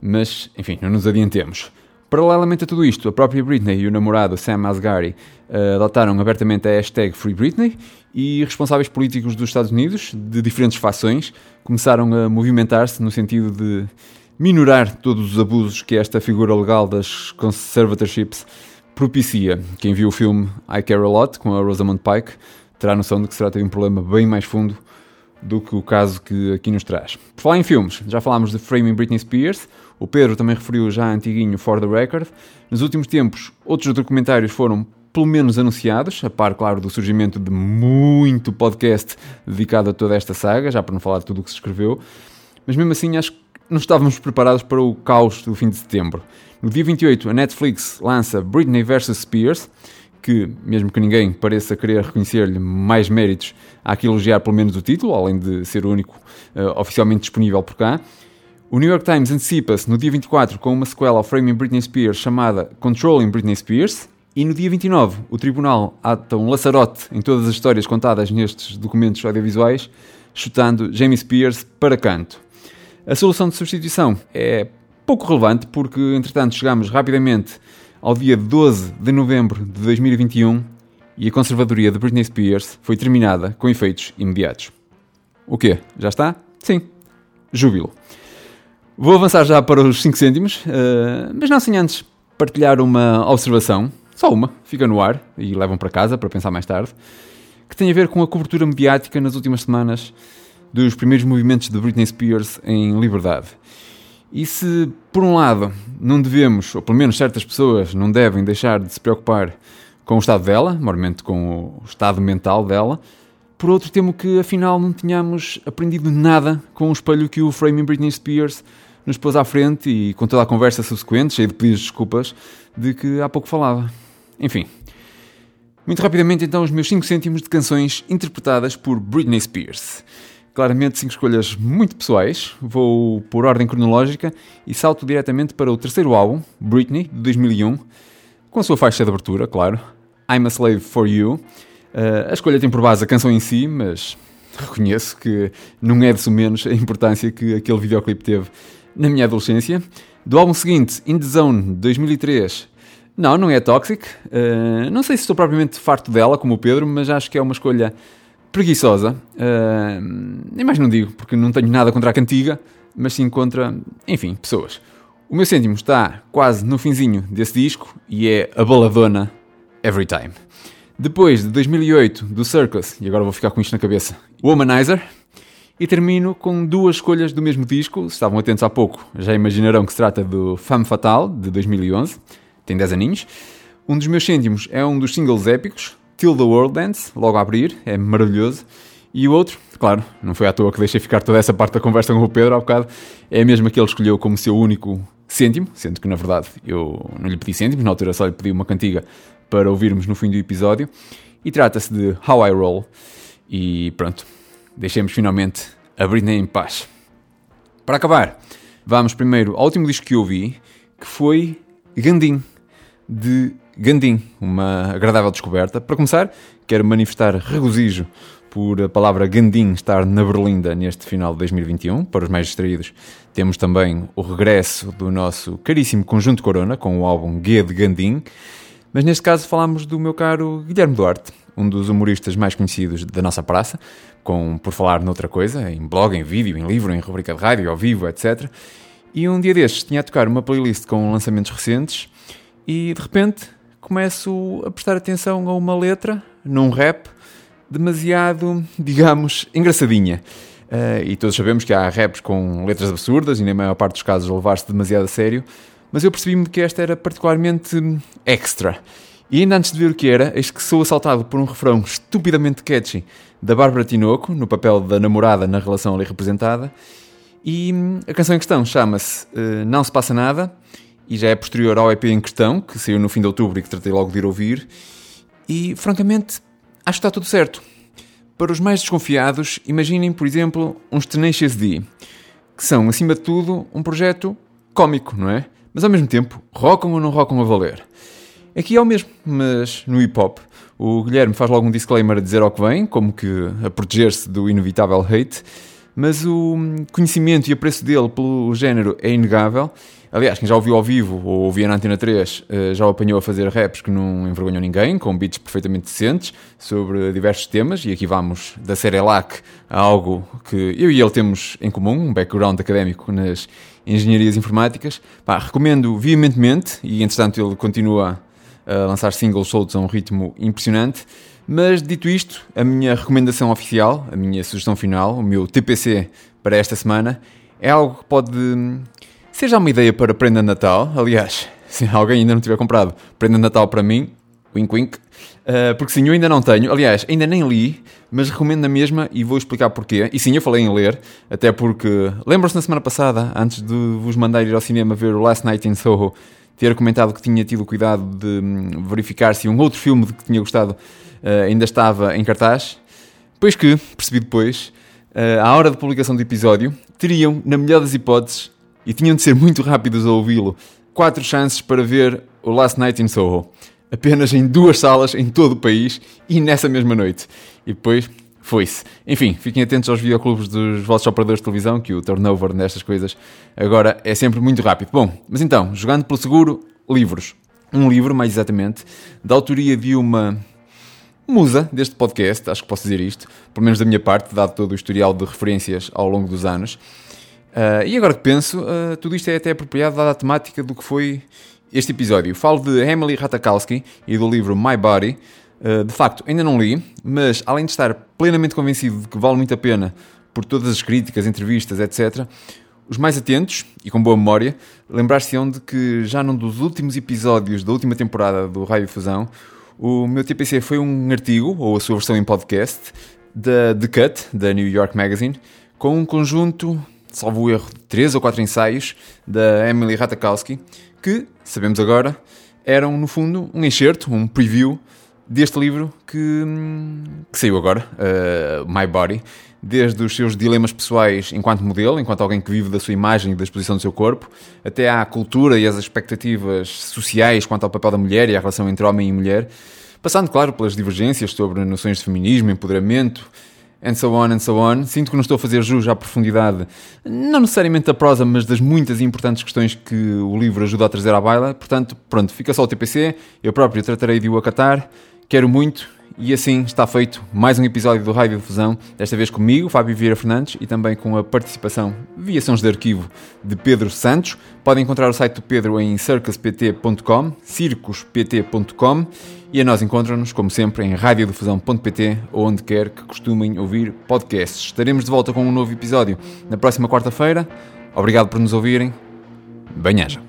S2: mas, enfim, não nos adiantemos. Paralelamente a tudo isto, a própria Britney e o namorado Sam Asghari uh, adotaram abertamente a hashtag Free Britney e responsáveis políticos dos Estados Unidos, de diferentes fações, começaram a movimentar-se no sentido de minorar todos os abusos que esta figura legal das conservatorships propicia. Quem viu o filme I Care A Lot, com a Rosamund Pike, terá noção de que se trata de um problema bem mais fundo do que o caso que aqui nos traz. Por falar em filmes, já falámos de Framing Britney Spears, o Pedro também referiu já antiguinho For the Record. Nos últimos tempos, outros documentários foram pelo menos anunciados, a par, claro, do surgimento de muito podcast dedicado a toda esta saga, já para não falar de tudo o que se escreveu, mas mesmo assim acho que não estávamos preparados para o caos do fim de setembro. No dia 28, a Netflix lança Britney vs. Spears, que, mesmo que ninguém pareça querer reconhecer-lhe mais méritos, há que elogiar pelo menos o título, além de ser o único uh, oficialmente disponível por cá. O New York Times antecipa-se no dia 24 com uma sequela ao Framing Britney Spears chamada Controlling Britney Spears. E no dia 29, o tribunal ata um laçarote em todas as histórias contadas nestes documentos audiovisuais, chutando Jamie Spears para canto. A solução de substituição é pouco relevante porque, entretanto, chegamos rapidamente ao dia 12 de novembro de 2021 e a conservadoria de Britney Spears foi terminada com efeitos imediatos. O quê? Já está? Sim. Júbilo. Vou avançar já para os 5 cêntimos, uh, mas não sem antes partilhar uma observação, só uma, fica no ar e levam para casa para pensar mais tarde, que tem a ver com a cobertura mediática nas últimas semanas dos primeiros movimentos de Britney Spears em liberdade. E se, por um lado, não devemos, ou pelo menos certas pessoas não devem deixar de se preocupar com o estado dela, normalmente com o estado mental dela, por outro, temo que afinal não tenhamos aprendido nada com o espelho que o Framing Britney Spears nos pôs à frente e com toda a conversa subsequente, cheia de pedidos de desculpas, de que há pouco falava. Enfim. Muito rapidamente, então, os meus 5 cêntimos de canções interpretadas por Britney Spears. Claramente, 5 escolhas muito pessoais. Vou por ordem cronológica e salto diretamente para o terceiro álbum, Britney, de 2001, com a sua faixa de abertura, claro, I'm a Slave for You. Uh, a escolha tem por base a canção em si, mas reconheço que não é de menos a importância que aquele videoclipe teve na minha adolescência. Do álbum seguinte, In The Zone, de 2003, não, não é Toxic. Uh, não sei se estou propriamente farto dela, como o Pedro, mas acho que é uma escolha preguiçosa. Uh, nem mais não digo, porque não tenho nada contra a cantiga, mas sim contra, enfim, pessoas. O meu cêntimo está quase no finzinho desse disco e é a baladona Every Time. Depois de 2008, do Circus, e agora vou ficar com isto na cabeça, Womanizer, e termino com duas escolhas do mesmo disco. Se estavam atentos há pouco, já imaginarão que se trata do Femme Fatale, de 2011. Tem 10 aninhos. Um dos meus cêntimos é um dos singles épicos, Till the World Dance, logo a abrir, é maravilhoso. E o outro, claro, não foi à toa que deixei ficar toda essa parte da conversa com o Pedro há bocado, é mesmo que ele escolheu como seu único cêntimo, sendo que na verdade eu não lhe pedi cêntimos, na altura só lhe pedi uma cantiga para ouvirmos no fim do episódio. E trata-se de How I Roll. E pronto, deixemos finalmente a Britney em paz. Para acabar, vamos primeiro ao último disco que eu vi, que foi Gandim, de Gandim, uma agradável descoberta. Para começar, quero manifestar regozijo por a palavra Gandim estar na Berlinda neste final de 2021. Para os mais distraídos, temos também o regresso do nosso caríssimo Conjunto Corona com o álbum Guia de Gandim. Mas neste caso falamos do meu caro Guilherme Duarte, um dos humoristas mais conhecidos da nossa praça, com por falar noutra coisa, em blog, em vídeo, em livro, em rubrica de rádio, ao vivo, etc. E um dia destes tinha a tocar uma playlist com lançamentos recentes e de repente começo a prestar atenção a uma letra, num rap, demasiado, digamos, engraçadinha. Uh, e todos sabemos que há raps com letras absurdas e na maior parte dos casos levar-se demasiado a sério, mas eu percebi-me que esta era particularmente extra. E ainda antes de ver o que era, eis que sou assaltado por um refrão estupidamente catchy da Bárbara Tinoco, no papel da namorada na relação ali representada. E hum, a canção em questão chama-se uh, Não Se Passa Nada e já é posterior ao EP em questão, que saiu no fim de outubro e que tratei logo de ir ouvir. E, francamente, acho que está tudo certo. Para os mais desconfiados, imaginem, por exemplo, uns Tenacious D, que são, acima de tudo, um projeto cómico, não é? Mas ao mesmo tempo, rocam ou não rocam a valer? Aqui é o mesmo, mas no hip hop. O Guilherme faz logo um disclaimer a dizer ao que vem, como que a proteger-se do inevitável hate, mas o conhecimento e apreço dele pelo género é inegável. Aliás, quem já ouviu ao vivo ou ouvia na Antena 3 eh, já o apanhou a fazer raps que não envergonham ninguém, com beats perfeitamente decentes sobre diversos temas. E aqui vamos da série LAC a algo que eu e ele temos em comum, um background académico nas engenharias informáticas. Pá, recomendo veementemente, e entretanto ele continua a lançar singles soltos a um ritmo impressionante. Mas dito isto, a minha recomendação oficial, a minha sugestão final, o meu TPC para esta semana, é algo que pode ser já uma ideia para prenda de Natal. Aliás, se alguém ainda não tiver comprado prenda de Natal para mim, wink wink, uh, porque sim, eu ainda não tenho. Aliás, ainda nem li, mas recomendo na mesma e vou explicar porquê. E sim, eu falei em ler, até porque lembram-se na semana passada, antes de vos mandar ir ao cinema ver o Last Night in Soho, ter comentado que tinha tido cuidado de hum, verificar se um outro filme de que tinha gostado uh, ainda estava em cartaz. Pois que, percebi depois, uh, à hora da publicação do episódio, teriam, na melhor das hipóteses, e tinham de ser muito rápidos a ouvi-lo, quatro chances para ver o Last Night in Soho. Apenas em duas salas em todo o país e nessa mesma noite. E depois foi-se. Enfim, fiquem atentos aos videoclubes dos vossos operadores de televisão, que o turnover nestas coisas agora é sempre muito rápido. Bom, mas então, jogando pelo seguro, livros. Um livro, mais exatamente, da autoria de uma musa deste podcast, acho que posso dizer isto, pelo menos da minha parte, dado todo o historial de referências ao longo dos anos. Uh, e agora que penso, uh, tudo isto é até apropriado dada a temática do que foi este episódio. Falo de Emily Ratajkowski e do livro My Body, eh, de facto, ainda não li, mas além de estar plenamente convencido de que vale muito a pena por todas as críticas, entrevistas, etc., os mais atentos e com boa memória lembrar-se-ão de que já num dos últimos episódios da última temporada do Raio Fusão, o meu TPC foi um artigo, ou a sua versão em podcast, da The Cut, da New York Magazine, com um conjunto, salvo o erro, três ou quatro ensaios da Emily Ratajkowski, que, sabemos agora, eram no fundo um enxerto, um preview deste livro que, que saiu agora, uh, My Body, desde os seus dilemas pessoais enquanto modelo, enquanto alguém que vive da sua imagem e da exposição do seu corpo, até à cultura e às expectativas sociais quanto ao papel da mulher e à relação entre homem e mulher, passando, claro, pelas divergências sobre noções de feminismo, empoderamento, and so on and so on. Sinto que não estou a fazer jus à profundidade, não necessariamente da prosa, mas das muitas e importantes questões que o livro ajuda a trazer à baila. Portanto, pronto, fica só o TPC, eu próprio tratarei de o acatar Quero muito e assim está feito mais um episódio do Raio Fusão, desta vez comigo, Fábio Vieira Fernandes, e também com a participação via sons de arquivo de Pedro Santos. Podem encontrar o site do Pedro em circuspt.com, circuspt.com, e a nós encontram-nos, como sempre, em radiodifusão.pt ou onde quer que costumem ouvir podcasts. Estaremos de volta com um novo episódio na próxima quarta-feira. Obrigado por nos ouvirem. Banhaja.